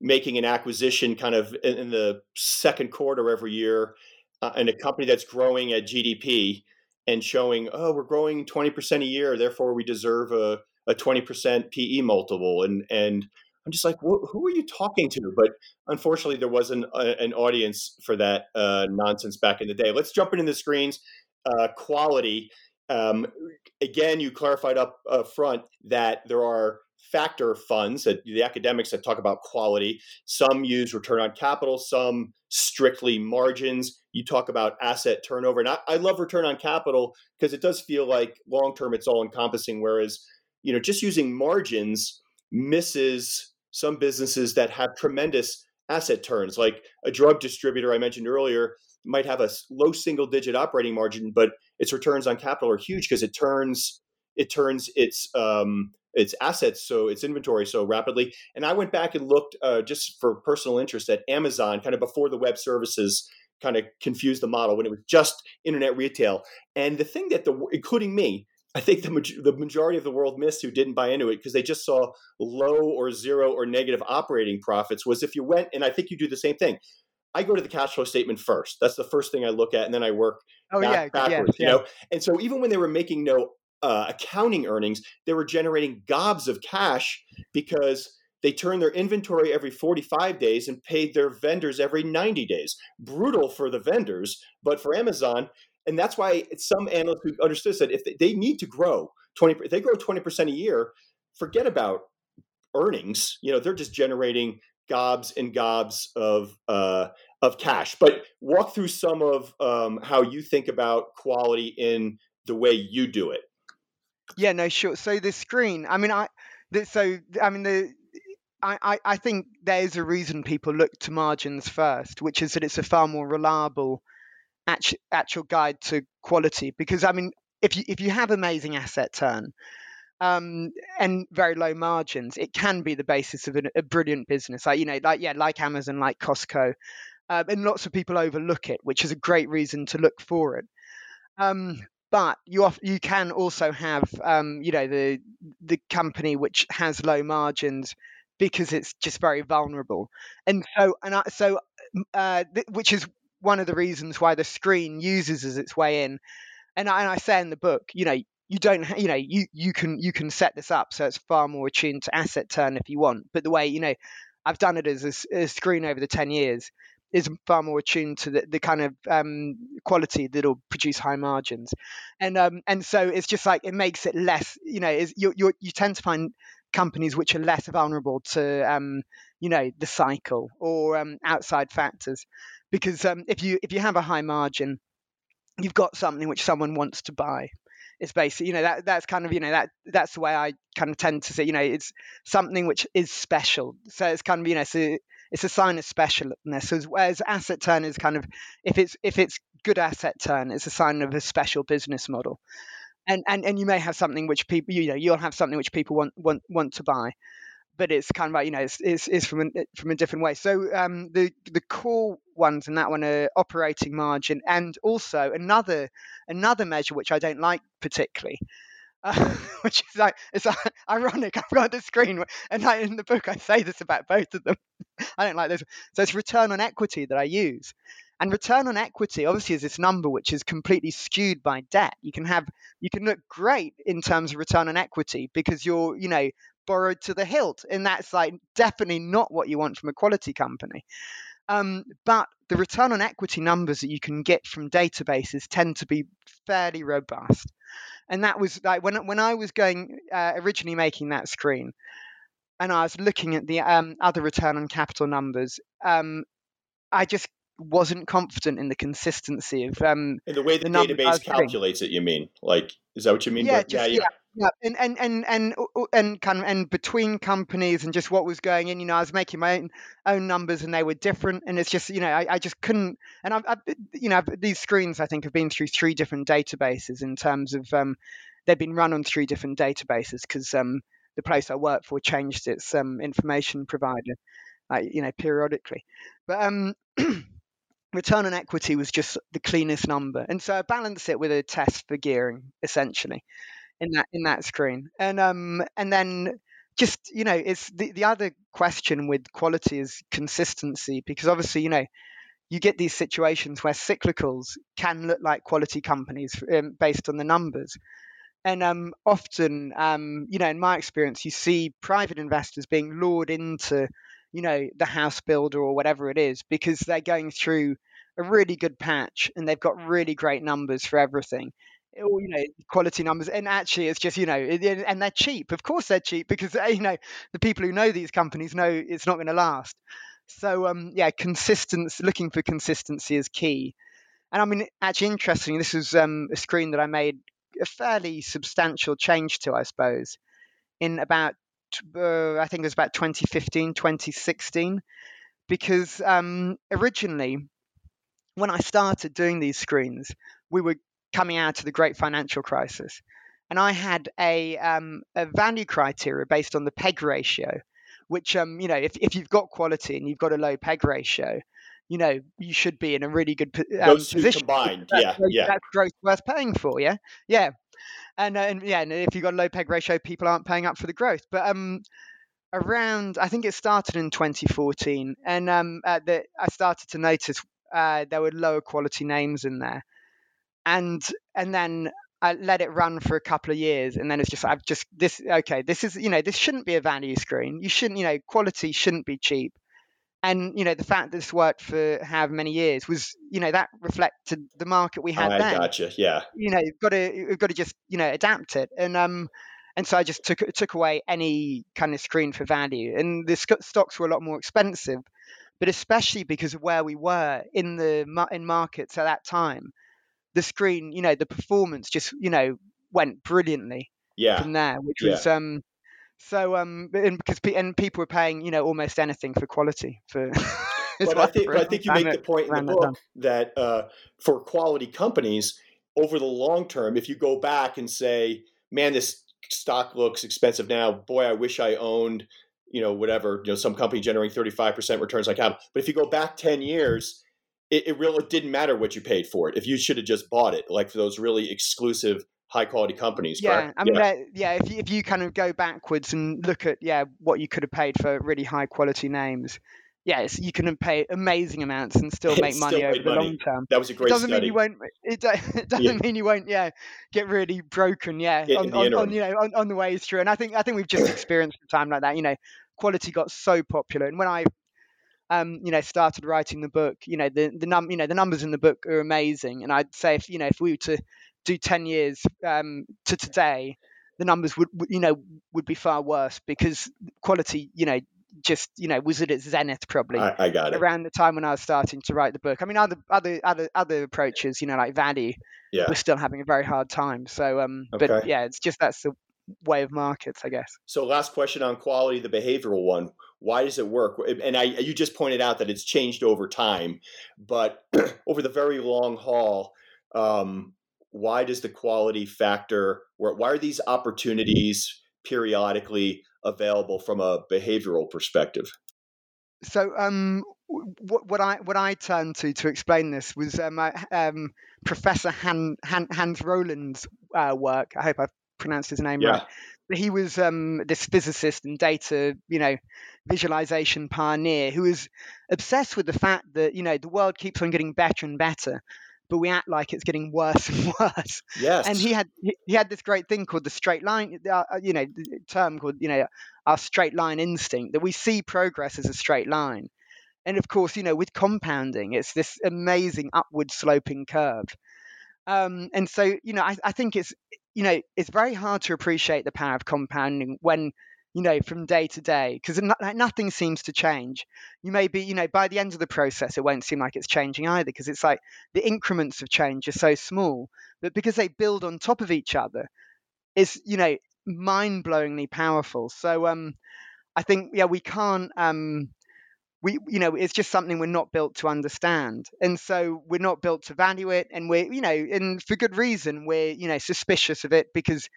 making an acquisition kind of in, in the second quarter every year, uh, in a company that's growing at GDP and showing, oh, we're growing 20% a year, therefore we deserve a a 20% PE multiple. And and I'm just like, who are you talking to? But unfortunately, there wasn't a, an audience for that uh, nonsense back in the day. Let's jump into the screens. Uh, quality. Um, again, you clarified up uh, front that there are factor funds that the academics that talk about quality. Some use return on capital, some strictly margins. You talk about asset turnover, and I, I love return on capital because it does feel like long term it's all encompassing. Whereas, you know, just using margins misses some businesses that have tremendous asset turns, like a drug distributor I mentioned earlier, might have a low single digit operating margin, but its returns on capital are huge because it turns it turns its um, its assets so its inventory so rapidly. And I went back and looked uh, just for personal interest at Amazon, kind of before the web services kind of confused the model when it was just internet retail. And the thing that the including me, I think the the majority of the world missed who didn't buy into it because they just saw low or zero or negative operating profits. Was if you went and I think you do the same thing. I go to the cash flow statement first. That's the first thing I look at, and then I work oh, back, yeah, backwards. Yeah, you know, and so even when they were making no uh, accounting earnings, they were generating gobs of cash because they turned their inventory every 45 days and paid their vendors every 90 days. Brutal for the vendors, but for Amazon, and that's why some analysts who understood said if they, they need to grow 20 if they grow 20% a year forget about earnings. You know they're just generating gobs and gobs of uh, of cash. But walk through some of um, how you think about quality in the way you do it. Yeah no sure. So the screen i mean i so i mean the I, I think there's a reason people look to margins first, which is that it's a far more reliable actual, actual guide to quality because I mean if you if you have amazing asset turn um, and very low margins, it can be the basis of a, a brilliant business. Like you know, like yeah, like Amazon, like Costco, um, and lots of people overlook it, which is a great reason to look for it. Um, but you off, you can also have um, you know the the company which has low margins because it's just very vulnerable, and so and I, so uh, th- which is one of the reasons why the screen uses as its way in. And I, and I say in the book, you know, you don't, you know, you you can you can set this up so it's far more attuned to asset turn if you want. But the way, you know, I've done it as a, a screen over the ten years is far more attuned to the, the kind of um, quality that'll produce high margins, and um, and so it's just like it makes it less, you know, is you you you tend to find companies which are less vulnerable to um, you know the cycle or um, outside factors because um, if you if you have a high margin, you've got something which someone wants to buy. It's basically, you know, that that's kind of, you know, that that's the way I kind of tend to see you know, it's something which is special. So it's kind of, you know, so it's a sign of specialness. As whereas asset turn is kind of, if it's if it's good asset turn, it's a sign of a special business model. And and and you may have something which people, you know, you'll have something which people want want want to buy but it's kind of like you know it's, it's, it's from a, from a different way. So um, the the core ones in that one are operating margin and also another another measure which I don't like particularly. Uh, which is like it's ironic. I've got the screen, and I, in the book I say this about both of them. I don't like this. So it's return on equity that I use, and return on equity obviously is this number which is completely skewed by debt. You can have you can look great in terms of return on equity because you're you know borrowed to the hilt, and that's like definitely not what you want from a quality company. Um, but the return on equity numbers that you can get from databases tend to be fairly robust. And that was like when when I was going uh, originally making that screen, and I was looking at the um, other return on capital numbers. Um, I just wasn't confident in the consistency of um, in the way the, the database calculates it. You mean like is that what you mean? Yeah, just, yeah, yeah, yeah, and and and and and kind of and between companies and just what was going in. You know, I was making my own own numbers and they were different, and it's just you know I, I just couldn't. And I've, I've you know these screens I think have been through three different databases in terms of um, they've been run on three different databases because um, the place I work for changed its um, information provider, uh, you know, periodically. But um, return on equity was just the cleanest number, and so I balanced it with a test for gearing essentially in that in that screen, and um and then just you know it's the the other question with quality is consistency because obviously you know you get these situations where cyclicals can look like quality companies um, based on the numbers. And um, often, um, you know, in my experience, you see private investors being lured into you know, the house builder or whatever it is, because they're going through a really good patch and they've got really great numbers for everything. Or, you know, quality numbers. And actually, it's just, you know, and they're cheap. Of course, they're cheap because, you know, the people who know these companies know it's not going to last. So, um, yeah, consistency, looking for consistency is key. And I mean, actually, interesting, this was um, a screen that I made a fairly substantial change to, I suppose, in about uh, I think it was about 2015, 2016, because um, originally, when I started doing these screens, we were coming out of the great financial crisis. And I had a, um, a value criteria based on the PEG ratio, which, um, you know, if, if you've got quality and you've got a low PEG ratio, you know, you should be in a really good um, Those position. combined, yeah, yeah. That's growth worth paying for, yeah, yeah and, uh, and yeah, and if you've got a low peg ratio, people aren't paying up for the growth. But um, around, I think it started in 2014, and um, the, I started to notice uh, there were lower quality names in there, and and then I let it run for a couple of years, and then it's just I've just this okay, this is you know this shouldn't be a value screen. You shouldn't you know quality shouldn't be cheap and you know the fact that this worked for however many years was you know that reflected the market we had oh, I then. gotcha. Yeah. You know, you've got to you've got to just you know adapt it, and um, and so I just took took away any kind of screen for value, and the stocks were a lot more expensive, but especially because of where we were in the in markets at that time, the screen, you know, the performance just you know went brilliantly. Yeah. From there, which yeah. was um so um, and because and people were paying you know almost anything for quality for. but I think, I think you make the point in the book that uh, for quality companies over the long term, if you go back and say, "Man, this stock looks expensive now. Boy, I wish I owned." You know, whatever, you know, some company generating 35% returns like capital. But if you go back 10 years, it, it really didn't matter what you paid for it. If you should have just bought it, like for those really exclusive high quality companies. Yeah, correct? I mean, yeah. yeah. If you, if you kind of go backwards and look at yeah what you could have paid for really high quality names, yes, you can pay amazing amounts and still make money still over the money. long term. That was a great. It doesn't study. mean you won't. It, it doesn't yeah. mean you won't. Yeah, get really broken. Yeah, on, on, on, you know on, on the way through. And I think I think we've just experienced a time like that. You know, quality got so popular, and when I um, you know, started writing the book, you know, the the num, you know, the numbers in the book are amazing, and I'd say if you know if we were to do 10 years um, to today, the numbers would, you know, would be far worse because quality, you know, just you know was at its zenith probably I, I, got it. around the time when I was starting to write the book. I mean, other other other other approaches, you know, like value, yeah. we're still having a very hard time. So, um, okay. but yeah, it's just that's the way of markets, I guess. So, last question on quality, the behavioral one. Why does it work? And I, you just pointed out that it's changed over time, but over the very long haul, um, why does the quality factor why are these opportunities periodically available from a behavioral perspective so um, what, what, I what I turned to to explain this was um, um, Professor Han, Han, Hans Rosling's uh, work. I hope I've pronounced his name yeah. right. He was um, this physicist and data, you know, visualization pioneer who was obsessed with the fact that you know the world keeps on getting better and better, but we act like it's getting worse and worse. Yes. And he had he had this great thing called the straight line, uh, uh you know, term called you know our straight line instinct that we see progress as a straight line. And of course, you know, with compounding, it's this amazing upward sloping curve. Um, and so, you know, I, I think it's you know it's very hard to appreciate the power of compounding when you know, from day to day, because nothing seems to change. You may be, you know, by the end of the process, it won't seem like it's changing either, because it's like the increments of change are so small, but because they build on top of each other, it's, you know, mind-blowingly powerful. So, um, I think, yeah, we can't, um, we, you know, it's just something we're not built to understand, and so we're not built to value it, and we're, you know, and for good reason, we're, you know, suspicious of it because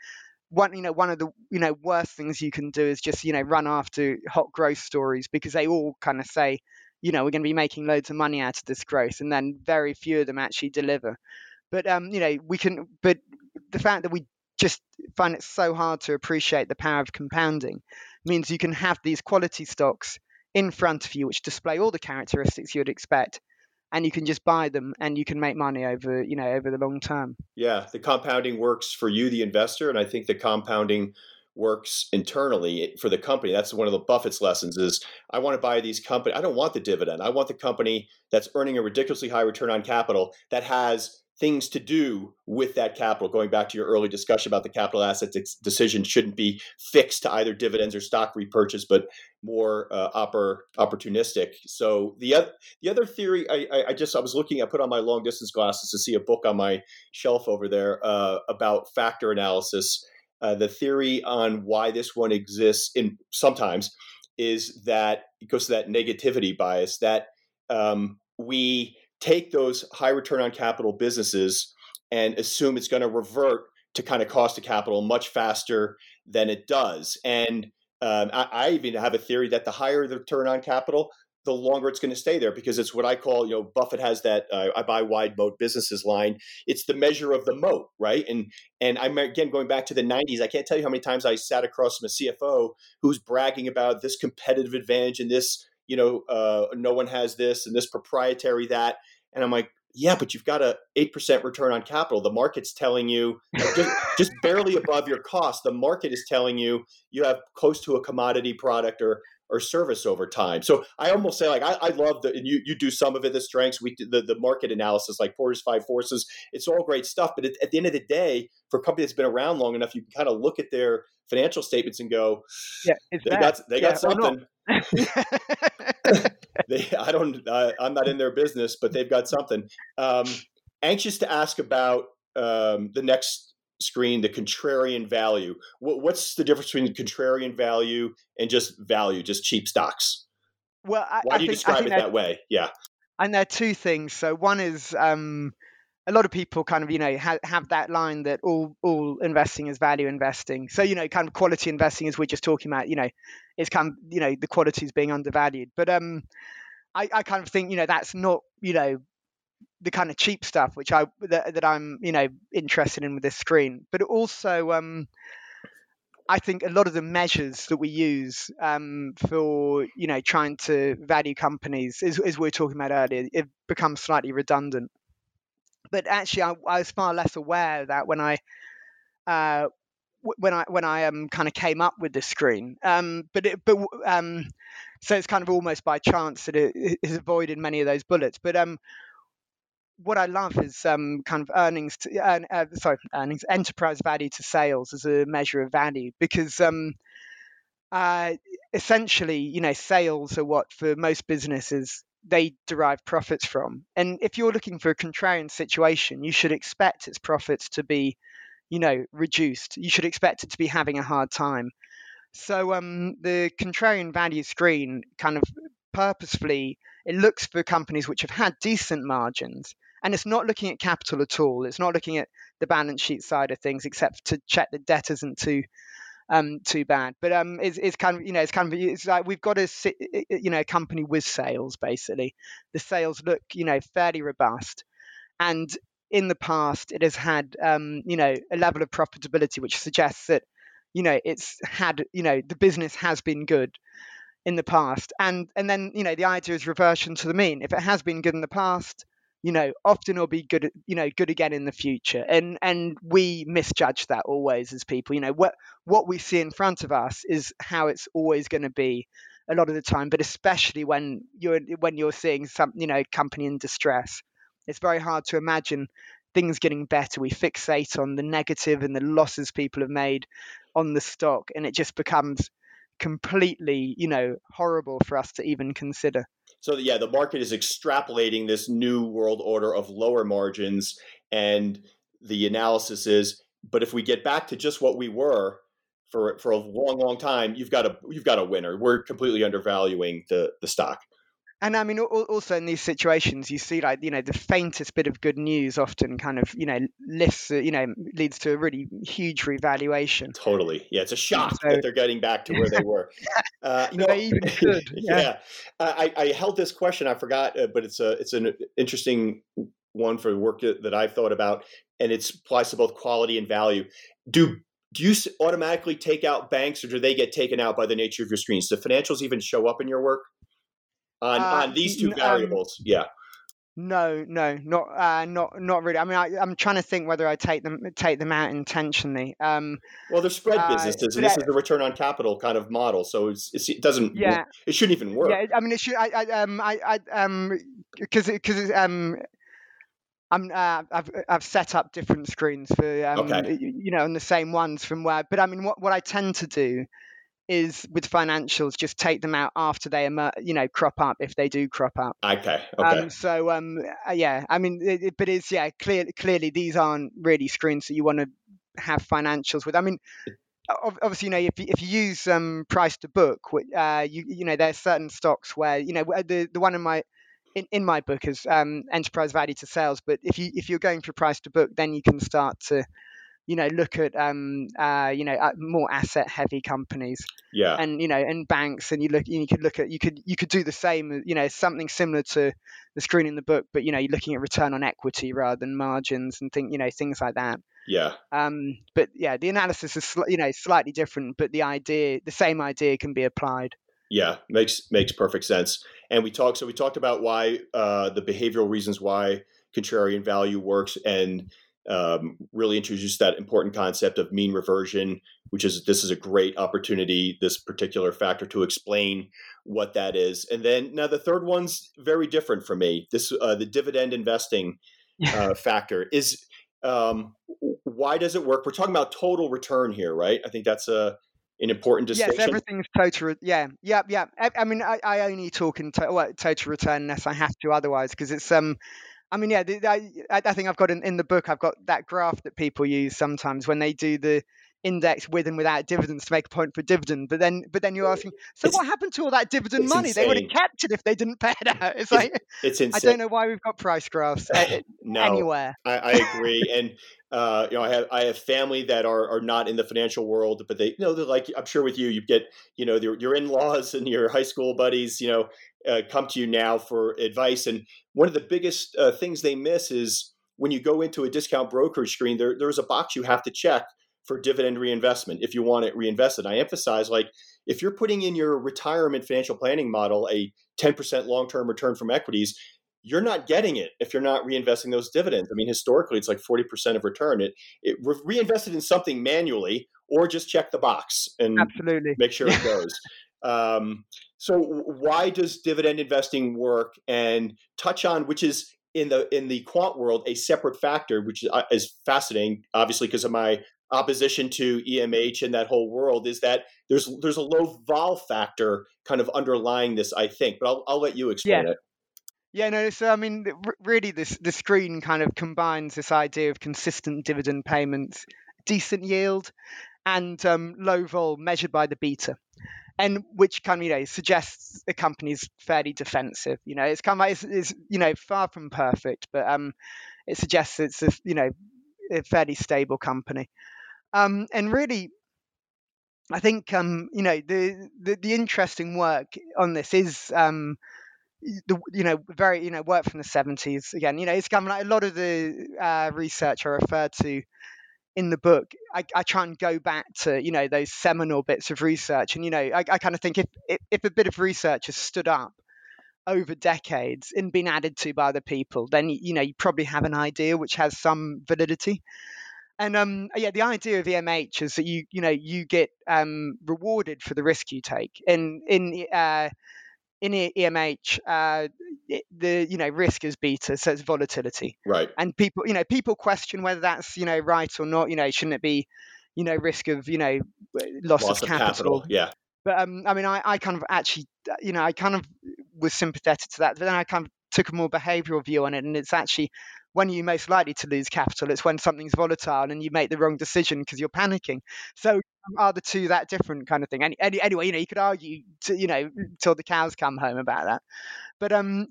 one you know one of the you know worst things you can do is just you know run after hot growth stories because they all kind of say you know we're going to be making loads of money out of this growth and then very few of them actually deliver. But um you know we can but the fact that we just find it so hard to appreciate the power of compounding means you can have these quality stocks in front of you which display all the characteristics you'd expect and you can just buy them and you can make money over you know over the long term. Yeah the compounding works for you the investor and i think the compounding works internally for the company. That's one of the buffett's lessons is i want to buy these company i don't want the dividend. I want the company that's earning a ridiculously high return on capital that has things to do with that capital. Going back to your early discussion about the capital assets decision shouldn't be fixed to either dividends or stock repurchase, but more uh, oppor- opportunistic. So the other the other theory, I, I, just I was looking, I put on my long distance glasses to see a book on my shelf over there uh, about factor analysis. Uh, the theory on why this one exists in sometimes is that it goes to that negativity bias that um, we take those high return on capital businesses and assume it's going to revert to kind of cost of capital much faster than it does. And um, I, I, even have a theory that the higher the return on capital, the longer it's going to stay there because it's what I call, you know, Buffett has that uh, I buy wide moat businesses line. It's the measure of the moat, right? And and I'm again going back to the 90s. I can't tell you how many times I sat across from a CFO who's bragging about this competitive advantage and this you know, uh, no one has this and this proprietary that. And I'm like, yeah, but you've got a 8% return on capital. The market's telling you just, just, barely above your cost. The market is telling you you have close to a commodity product or or service over time. So I almost say like I, I love the and you you do some of it the strengths we the the market analysis like Porter's five forces. It's all great stuff, but at, at the end of the day, for a company that's been around long enough, you can kind of look at their financial statements and go, yeah, they got they got something. they, I don't, uh, I'm not in their business, but they've got something. Um, anxious to ask about um, the next screen, the contrarian value. What, what's the difference between contrarian value and just value, just cheap stocks? Well, I, why do you think, describe it that way? Yeah. And there are two things. So one is um, a lot of people kind of you know ha- have that line that all all investing is value investing. So you know, kind of quality investing, as we're just talking about, you know, is kind of you know the quality is being undervalued. But um, I, I kind of think you know that's not you know the kind of cheap stuff which I that, that I'm you know interested in with this screen, but also um, I think a lot of the measures that we use um, for you know trying to value companies, as, as we were talking about earlier, it becomes slightly redundant but actually I, I, was far less aware of that when I uh, when I when I um, kind of came up with the screen. Um, but it, but um, so it's kind of almost by chance that it, it has avoided many of those bullets. But um, what I love is um, kind of earnings, to, uh, uh, sorry, earnings, enterprise value to sales as a measure of value because um, uh, essentially, you know, sales are what for most businesses they derive profits from. And if you're looking for a contrarian situation, you should expect its profits to be, you know, reduced. You should expect it to be having a hard time. So um, the contrarian value screen kind of purposefully it looks for companies which have had decent margins and it's not looking at capital at all it's not looking at the balance sheet side of things except to check the debt isn't too um, too bad. But um, it's, it's kind of you know it's kind of it's like we've got a you know a company with sales basically. The sales look you know fairly robust, and in the past it has had um, you know a level of profitability which suggests that you know it's had you know the business has been good in the past and and then you know the idea is reversion to the mean if it has been good in the past you know often it'll be good you know good again in the future. And and we misjudge that always as people. You know what what we see in front of us is how it's always going to be a lot of the time. But especially when you're when you're seeing some you know company in distress it's very hard to imagine things getting better. We fixate on the negative and the losses people have made on the stock and it just becomes completely, you know, horrible for us to even consider. So yeah, the market is extrapolating this new world order of lower margins, and the analysis is, but if we get back to just what we were for for a long, long time, you've got a you've got a winner. We're completely undervaluing the the stock. And I mean, also in these situations, you see like you know the faintest bit of good news often kind of you know lifts you know leads to a really huge revaluation. Totally, yeah, it's a shock so, that they're getting back to where they were. Uh, you know, they even could. Yeah, yeah. Uh, I, I held this question. I forgot, uh, but it's a it's an interesting one for the work that, that I've thought about, and it applies to both quality and value. Do do you automatically take out banks, or do they get taken out by the nature of your screens? Do financials even show up in your work? On uh, on these two um, variables. Um, yeah. No, no, not uh, not not really. I mean, I, am trying to think whether I take them take them out intentionally. Um, well, they're spread uh, businesses, and this is a return on capital kind of model, so it's, it's, it doesn't. Yeah, it shouldn't even work. Yeah, I mean, it should. I, I um, I, I um, because because um. I'm uh, I've I've set up different screens for um, okay. you know on the same ones from where but I mean what what I tend to do is with financials just take them out after they emer- you know crop up if they do crop up. Okay okay. um, so um uh, yeah i mean it, it, but it's yeah clear, clearly these aren't really screens that you want to have financials with. I mean obviously you know if you, if you use um price to book uh you you know there's certain stocks where you know the the one in my in, in my book is um enterprise value to sales but if you if you're going for price to book then you can start to you know look at um uh you know uh, more asset heavy companies. Yeah. And you know and banks and you look you could look at you could you could do the same you know something similar to the screen in the book but you know you're looking at return on equity rather than margins and think you know things like that. Yeah. Um but yeah the analysis is sl- you know slightly different but the idea the same idea can be applied. Yeah makes makes perfect sense. And we talked so we talked about why uh the behavioral reasons why contrarian value works and um, really introduced that important concept of mean reversion, which is this is a great opportunity, this particular factor to explain what that is. And then now the third one's very different for me. This uh, the dividend investing uh, factor is um, why does it work? We're talking about total return here, right? I think that's a an important distinction. Yes, everything's total. Yeah, yeah, yeah. I, I mean, I, I, only talk in to, well, total return unless I have to otherwise, because it's um I mean, yeah, I, I think I've got in, in the book, I've got that graph that people use sometimes when they do the index with and without dividends to make a point for dividend. But then, but then you're asking, so it's, what happened to all that dividend money? Insane. They would have kept it if they didn't pay it out. It's, it's like it's insane. I don't know why we've got price graphs no, anywhere. I, I agree, and uh, you know, I have I have family that are are not in the financial world, but they you know they're like I'm sure with you, you get you know your your in laws and your high school buddies, you know, uh, come to you now for advice. And one of the biggest uh, things they miss is when you go into a discount brokerage screen, there, there's a box you have to check for dividend reinvestment if you want it reinvested. I emphasize like if you're putting in your retirement financial planning model a 10% long-term return from equities, you're not getting it if you're not reinvesting those dividends. I mean, historically, it's like 40% of return. It, it reinvested in something manually or just check the box and Absolutely. make sure it goes. um, so why does dividend investing work and touch on which is in the in the quant world a separate factor which is, uh, is fascinating obviously because of my opposition to EMH and that whole world is that there's there's a low vol factor kind of underlying this I think but I'll I'll let you explain yeah. it. Yeah, no. So I mean, really, this the screen kind of combines this idea of consistent dividend payments, decent yield, and um, low vol measured by the beta and which kind of you know suggests the company's fairly defensive. You know, it's kind of it's, it's you know far from perfect, but um, it suggests it's a you know a fairly stable company. Um, and really, I think um, you know the, the, the interesting work on this is um, the you know very you know work from the 70s again. You know, it's like a lot of the uh, research I referred to in the book, I, I, try and go back to you know those seminal bits of research, and you know I, I kind of think if, if, if a bit of research has stood up over decades and been added to by other people, then you know you probably have an idea which has some validity. And um, yeah, the idea of EMH is that you you know you get um, rewarded for the risk you take. In in uh, in EMH, uh, the you know risk is beta, so it's volatility. Right. And people, you know, people question whether that's you know right or not. You know, shouldn't it be, you know, risk of you know loss, loss of, capital. of capital? Yeah. But um, I mean, I, I kind of actually, you know, I kind of was sympathetic to that. But then I kind of took a more behavioural view on it, and it's actually when you're most likely to lose capital. It's when something's volatile and you make the wrong decision because you're panicking. So um, are the two that different kind of thing? Any, any, anyway, you know, you could argue, to, you know, till the cows come home about that. But um,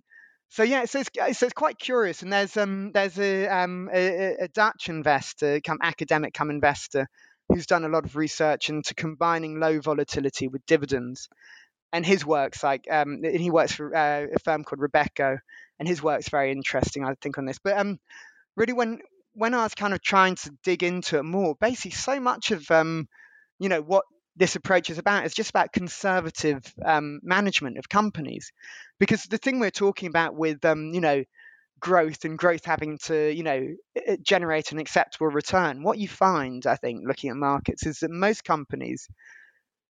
so yeah, so it's, so it's quite curious. And there's um there's a um a, a Dutch investor, come academic, come investor, who's done a lot of research into combining low volatility with dividends. And his work's like um he works for uh, a firm called Robeco, and his work's very interesting, I think, on this. But um really when when I was kind of trying to dig into it more, basically so much of um you know what this approach is about is just about conservative um, management of companies. Because the thing we're talking about with um, you know growth and growth having to you know generate an acceptable return what you find i think looking at markets is that most companies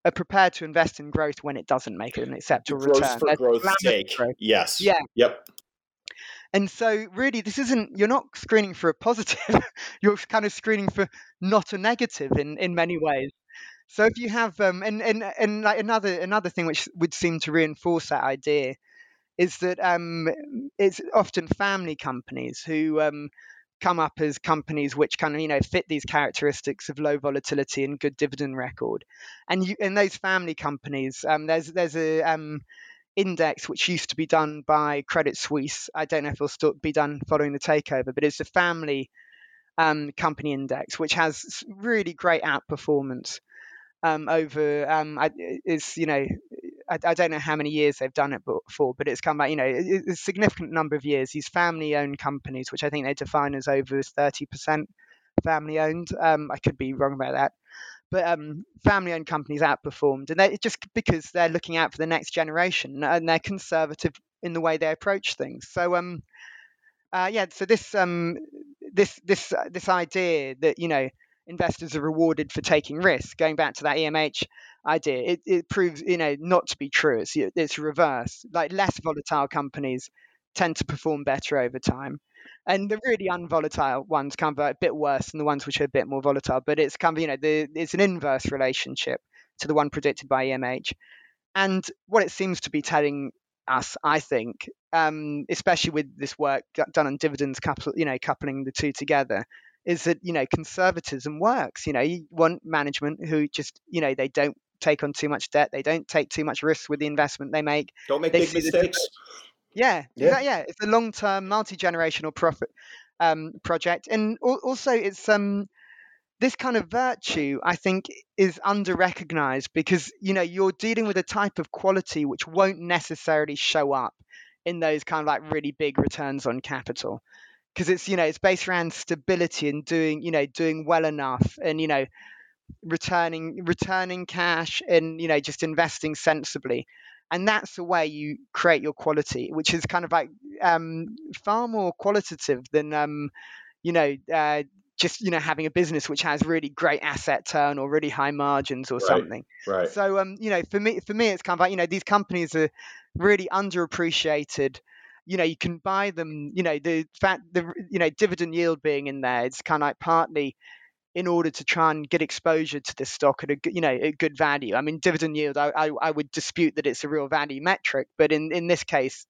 are prepared to invest in growth when it doesn't make an acceptable growth return. For growth's sake. growth. yes. Yeah. Yep and so really this isn't you're not screening for a positive you're kind of screening for not a negative in in many ways so if you have um and and and like another another thing which would seem to reinforce that idea is that um, it's often family companies who um, come up as companies which kind of you know fit these characteristics of low volatility and good dividend record. And you, in those family companies, um, there's there's a um, index which used to be done by Credit Suisse. I don't know if it'll still be done following the takeover, but it's a family um, company index which has really great outperformance um, over um, is you know I, I, don't know how many years they've done it for, but it's come back, you know, a significant number of years. These family-owned companies, which I think they define as over 30% family-owned. Um, I could be wrong about that, but um, family-owned companies outperformed, and they just because they're looking out for the next generation and they're conservative in the way they approach things. So, um, uh, yeah, so this um, this this uh, this idea that you know investors are rewarded for taking risks. Going back to that EMH idea, it, it proves you know not to be true. It's it's reverse. Like less volatile companies tend to perform better over time. And the really unvolatile ones come a bit worse than the ones which are a bit more volatile. But it's kind of you know the, it's an inverse relationship to the one predicted by EMH. And what it seems to be telling us, I think, um, especially with this work done on dividends, couple, you know, coupling the two together, is that you know conservatism works. You know, you want management who just you know they don't take on too much debt, they don't take too much risk with the investment they make. Don't make they big mistakes. Yeah, yeah, yeah. It's a long-term, multi-generational profit um, project, and also it's um this kind of virtue i think is under recognized because you know you're dealing with a type of quality which won't necessarily show up in those kind of like really big returns on capital. Because it's you know it's based around stability and doing you know doing well enough and you know returning returning cash and you know just investing sensibly and that's the way you create your quality which is kind of like um, far more qualitative than um, you know uh, just you know having a business which has really great asset turn or really high margins or right, something. right. So um you know for me for me it's kind of like you know these companies are really underappreciated. You know you can buy them you know the fact the you know dividend yield being in there it's kind of like partly in order to try and get exposure to this stock at a you know a good value. I mean dividend yield I, I, I would dispute that it's a real value metric but in in this case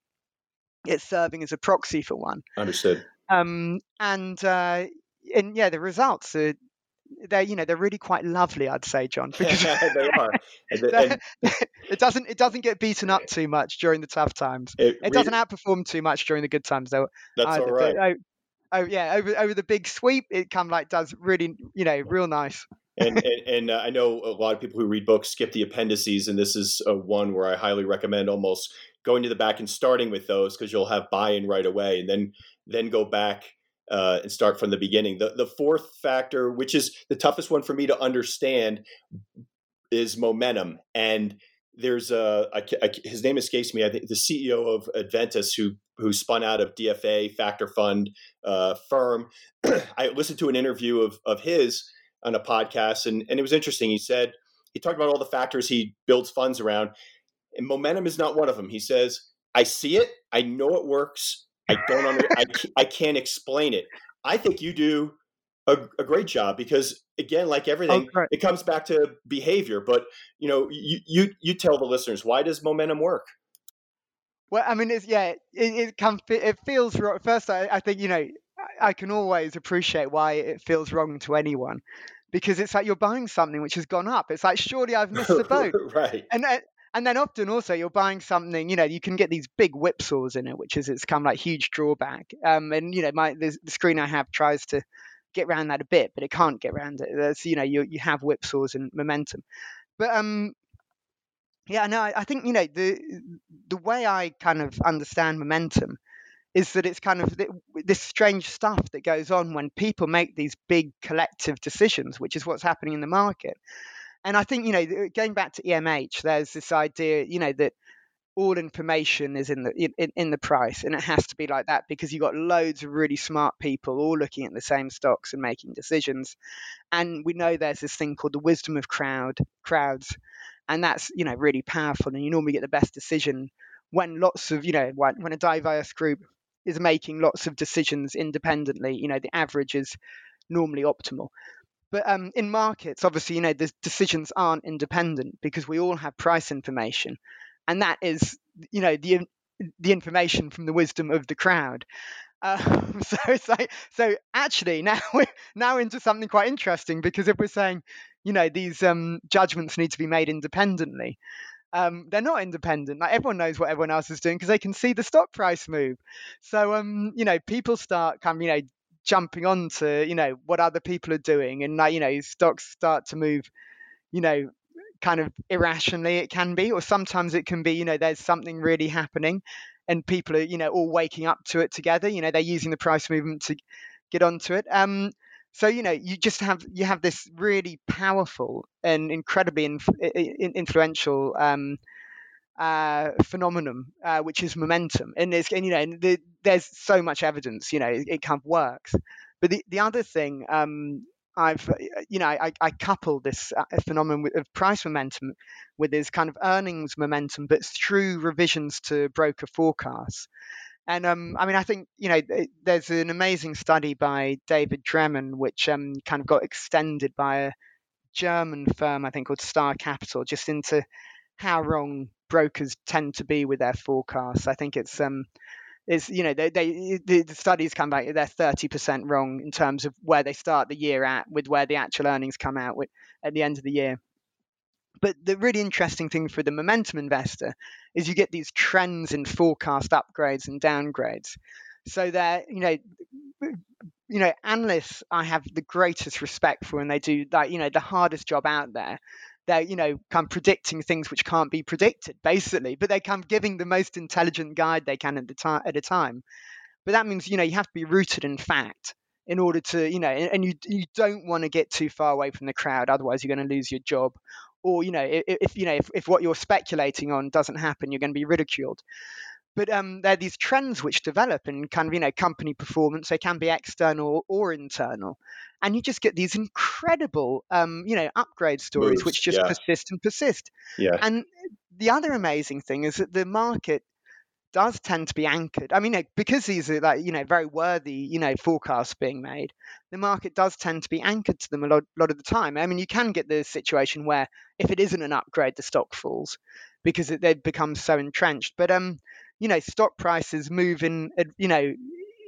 it's serving as a proxy for one. Understood. Um and uh and yeah the results are they're you know they're really quite lovely i'd say john because they are. And, and, it doesn't it doesn't get beaten up too much during the tough times. It, it doesn't outperform too much during the good times though that's either. all right. But, oh, yeah over over the big sweep it kind of like does really you know real nice and and, and uh, I know a lot of people who read books skip the appendices, and this is uh, one where I highly recommend almost going to the back and starting with those because you'll have buy-in right away, and then then go back uh, and start from the beginning. The the fourth factor, which is the toughest one for me to understand, is momentum. And there's a, a, a his name escapes me. I think the CEO of Avantis, who who spun out of DFA Factor Fund uh, firm. I listened to an interview of of his on a podcast, and and it was interesting. He said he talked about all the factors he builds funds around, and momentum is not one of them. He says, "I see it. I know it works." I don't under, I, I can't explain it. I think you do a, a, great job because again, like everything, oh, it comes back to behavior. But you know, you you you tell the listeners why does momentum work? Well, I mean, it's yeah, it it, it feels wrong. First, I, I think you know, I can always appreciate why it feels wrong to anyone because it's like you're buying something which has gone up. It's like surely I've missed the boat, right? And and then often also you're buying something, you know, you can get these big whipsaws in it, which is it's kind of like huge drawback. Um, and you know, my the, the screen I have tries to get around that a bit, but it can't get around it. There's, you know, you you have whipsaws and momentum, but um, yeah, no, I, think you know the the way I kind of understand momentum is that it's kind of this strange stuff that goes on when people make these big collective decisions, which is what's happening in the market. And I think, you know, going back to EMH, there's this idea, you know, that all information is in the in, in the price and it has to be like that because you've got loads of really smart people all looking at the same stocks and making decisions and we know there's this thing called the wisdom of crowd crowds and that's you know really powerful and you normally get the best decision when lots of you know when a diverse group is making lots of decisions independently, you know, the average is normally optimal. But um, in markets, obviously, you know, the decisions aren't independent because we all have price information, and that is, you know, the the information from the wisdom of the crowd. Uh, so like, so actually now we're now into something quite interesting because if we're saying, you know, these um, judgments need to be made independently, um, they're not independent. Like everyone knows what everyone else is doing because they can see the stock price move. So um, you know, people start kind of you know jumping on to you know what other people are doing, and like you know, stocks start to move, you know, kind of irrationally. It can be, or sometimes it can be you know there's something really happening, and people are you know all waking up to it together. You know, they're using the price movement to get onto it. Um, so you know you just have you have this really powerful and incredibly inf- influential um, uh, phenomenon, uh, which is momentum, and there's and, you know and the, there's so much evidence, you know, it, it, kind of works. But the the other thing um, I've you know I, I couple this uh, phenomenon of price momentum with this kind of earnings momentum, but through revisions to broker forecasts. And um, I mean, I think you know, there's an amazing study by David Dreman, which um, kind of got extended by a German firm, I think, called Star Capital, just into how wrong brokers tend to be with their forecasts. I think it's um, is you know they, they the, studies come back they're 30% wrong in terms of where they start the year at with where the actual earnings come out with at the end of the year but the really interesting thing for the momentum investor is you get these trends in forecast upgrades and downgrades. So they're, you know, you know, analysts I have the greatest respect for and they do that, you know, the hardest job out there. They're, you know, kind of predicting things which can't be predicted, basically, but they come giving the most intelligent guide they can at the time at a time. But that means, you know, you have to be rooted in fact in order to, you know, and you you don't want to get too far away from the crowd, otherwise you're going to lose your job. Or you know if, if you know if, if what you're speculating on doesn't happen you're going to be ridiculed but um, there are these trends which develop in kind of you know company performance they can be external or internal and you just get these incredible um, you know upgrade stories Moves, which just yeah. persist and persist yeah and the other amazing thing is that the market does tend to be anchored. I mean, because these are like you know very worthy you know forecasts being made, the market does tend to be anchored to them a lot, lot of the time. I mean, you can get the situation where if it isn't an upgrade, the stock falls because it, they've become so entrenched. But um, you know, stock prices move in you know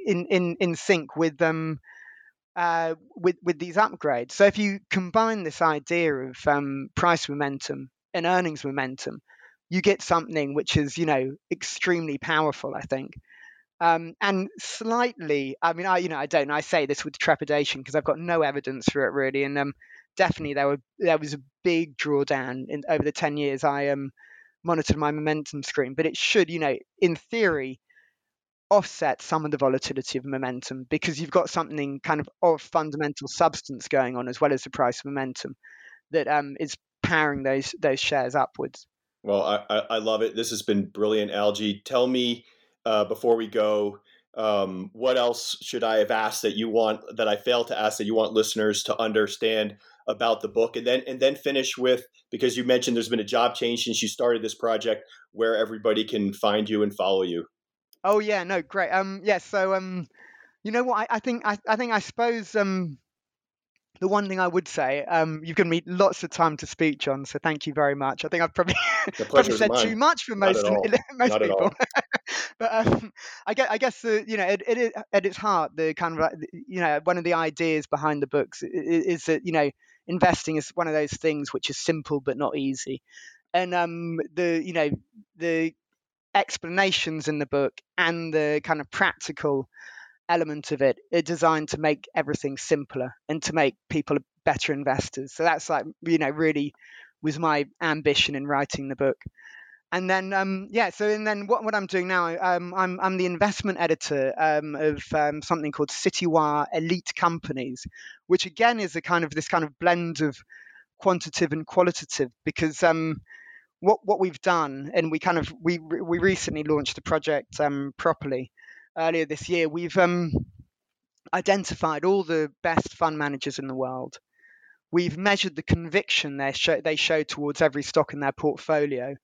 in in in sync with them. Uh, with with these upgrades, so if you combine this idea of um, price momentum and earnings momentum, you get something which is, you know, extremely powerful, I think. Um, and slightly, I mean, I, you know, I don't, I say this with trepidation because I've got no evidence for it really. And um, definitely there were, there was a big drawdown in over the 10 years I um, monitored my momentum screen, but it should, you know, in theory, offset some of the volatility of momentum because you've got something kind of of fundamental substance going on as well as the price momentum that um, is powering those those shares upwards. Well, I, I love it. This has been brilliant, Algy. Tell me uh, before we go, um, what else should I have asked that you want that I failed to ask that you want listeners to understand about the book, and then and then finish with because you mentioned there's been a job change since you started this project, where everybody can find you and follow you. Oh yeah, no, great. Um, yeah. So um, you know what? I, I think I, I think I suppose um, the one thing I would say, um, you've given me lots of time to speak, John. So thank you very much. I think I've probably, probably said too much for most most Not people. but um, I guess, I guess the, you know, it, it, at its heart, the kind of you know one of the ideas behind the books is, is that you know investing is one of those things which is simple but not easy, and um, the you know the explanations in the book and the kind of practical element of it are designed to make everything simpler and to make people better investors. So that's like you know really was my ambition in writing the book. And then um, yeah, so and then what, what I'm doing now, um, I'm I'm the investment editor um, of um, something called Citywire Elite Companies, which again is a kind of this kind of blend of quantitative and qualitative because um, what what we've done and we kind of we we recently launched the project um, properly earlier this year, we've identified all the best fund managers in the world. We've measured the conviction they show, they show towards every stock in their portfolio.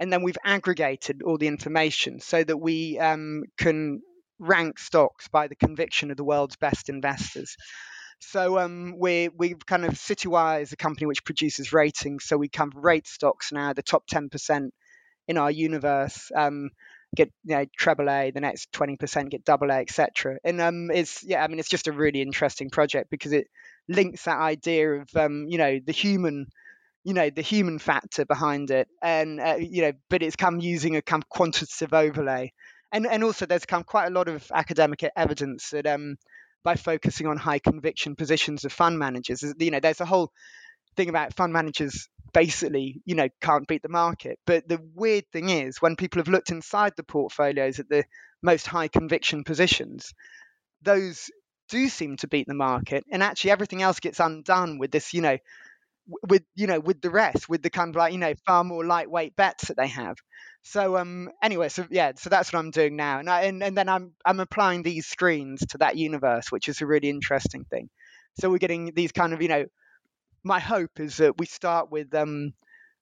And then we've aggregated all the information so that we um, can rank stocks by the conviction of the world's best investors. So um, we we've kind of Citywire is a company which produces ratings, so we kind of rate stocks now, the top 10% in our universe. Um, get you know treble A, the next twenty percent get double A, etc. And um, it's yeah, I mean, it's just a really interesting project because it links that idea of um, you know, the human, you know, the human factor behind it, and uh, you know, but it's come using a kind of quantitative overlay, and and also there's come quite a lot of academic evidence that um, by focusing on high conviction positions of fund managers, you know, there's a whole thing about fund managers basically, you know, can't beat the market. But the weird thing is, when people have looked inside the portfolios at the most high conviction positions, those do seem to beat the market, and actually everything else gets undone with this, you know, with you know, with the rest, with the kind of like you know, far more lightweight bets that they have. So um, anyway, so yeah, so that's what I'm doing now, and I, and, and then I'm I'm applying these screens to that universe, which is a really interesting thing. So we're getting these kind of you know my hope is that we start with um,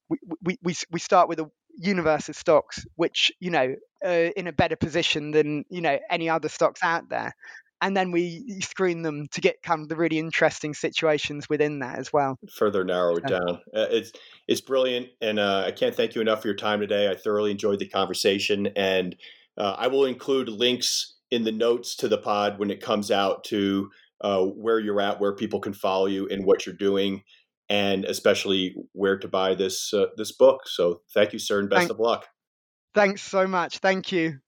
we, we, we, we start with a universe of stocks which you know uh, in a better position than you know any other stocks out there and then we screen them to get kind of the really interesting situations within that as well. Further narrow it down. Uh, it's it's brilliant, and uh, I can't thank you enough for your time today. I thoroughly enjoyed the conversation, and uh, I will include links in the notes to the pod when it comes out to uh, where you're at, where people can follow you, and what you're doing, and especially where to buy this uh, this book. So thank you, sir, and best of luck. Thanks so much. Thank you.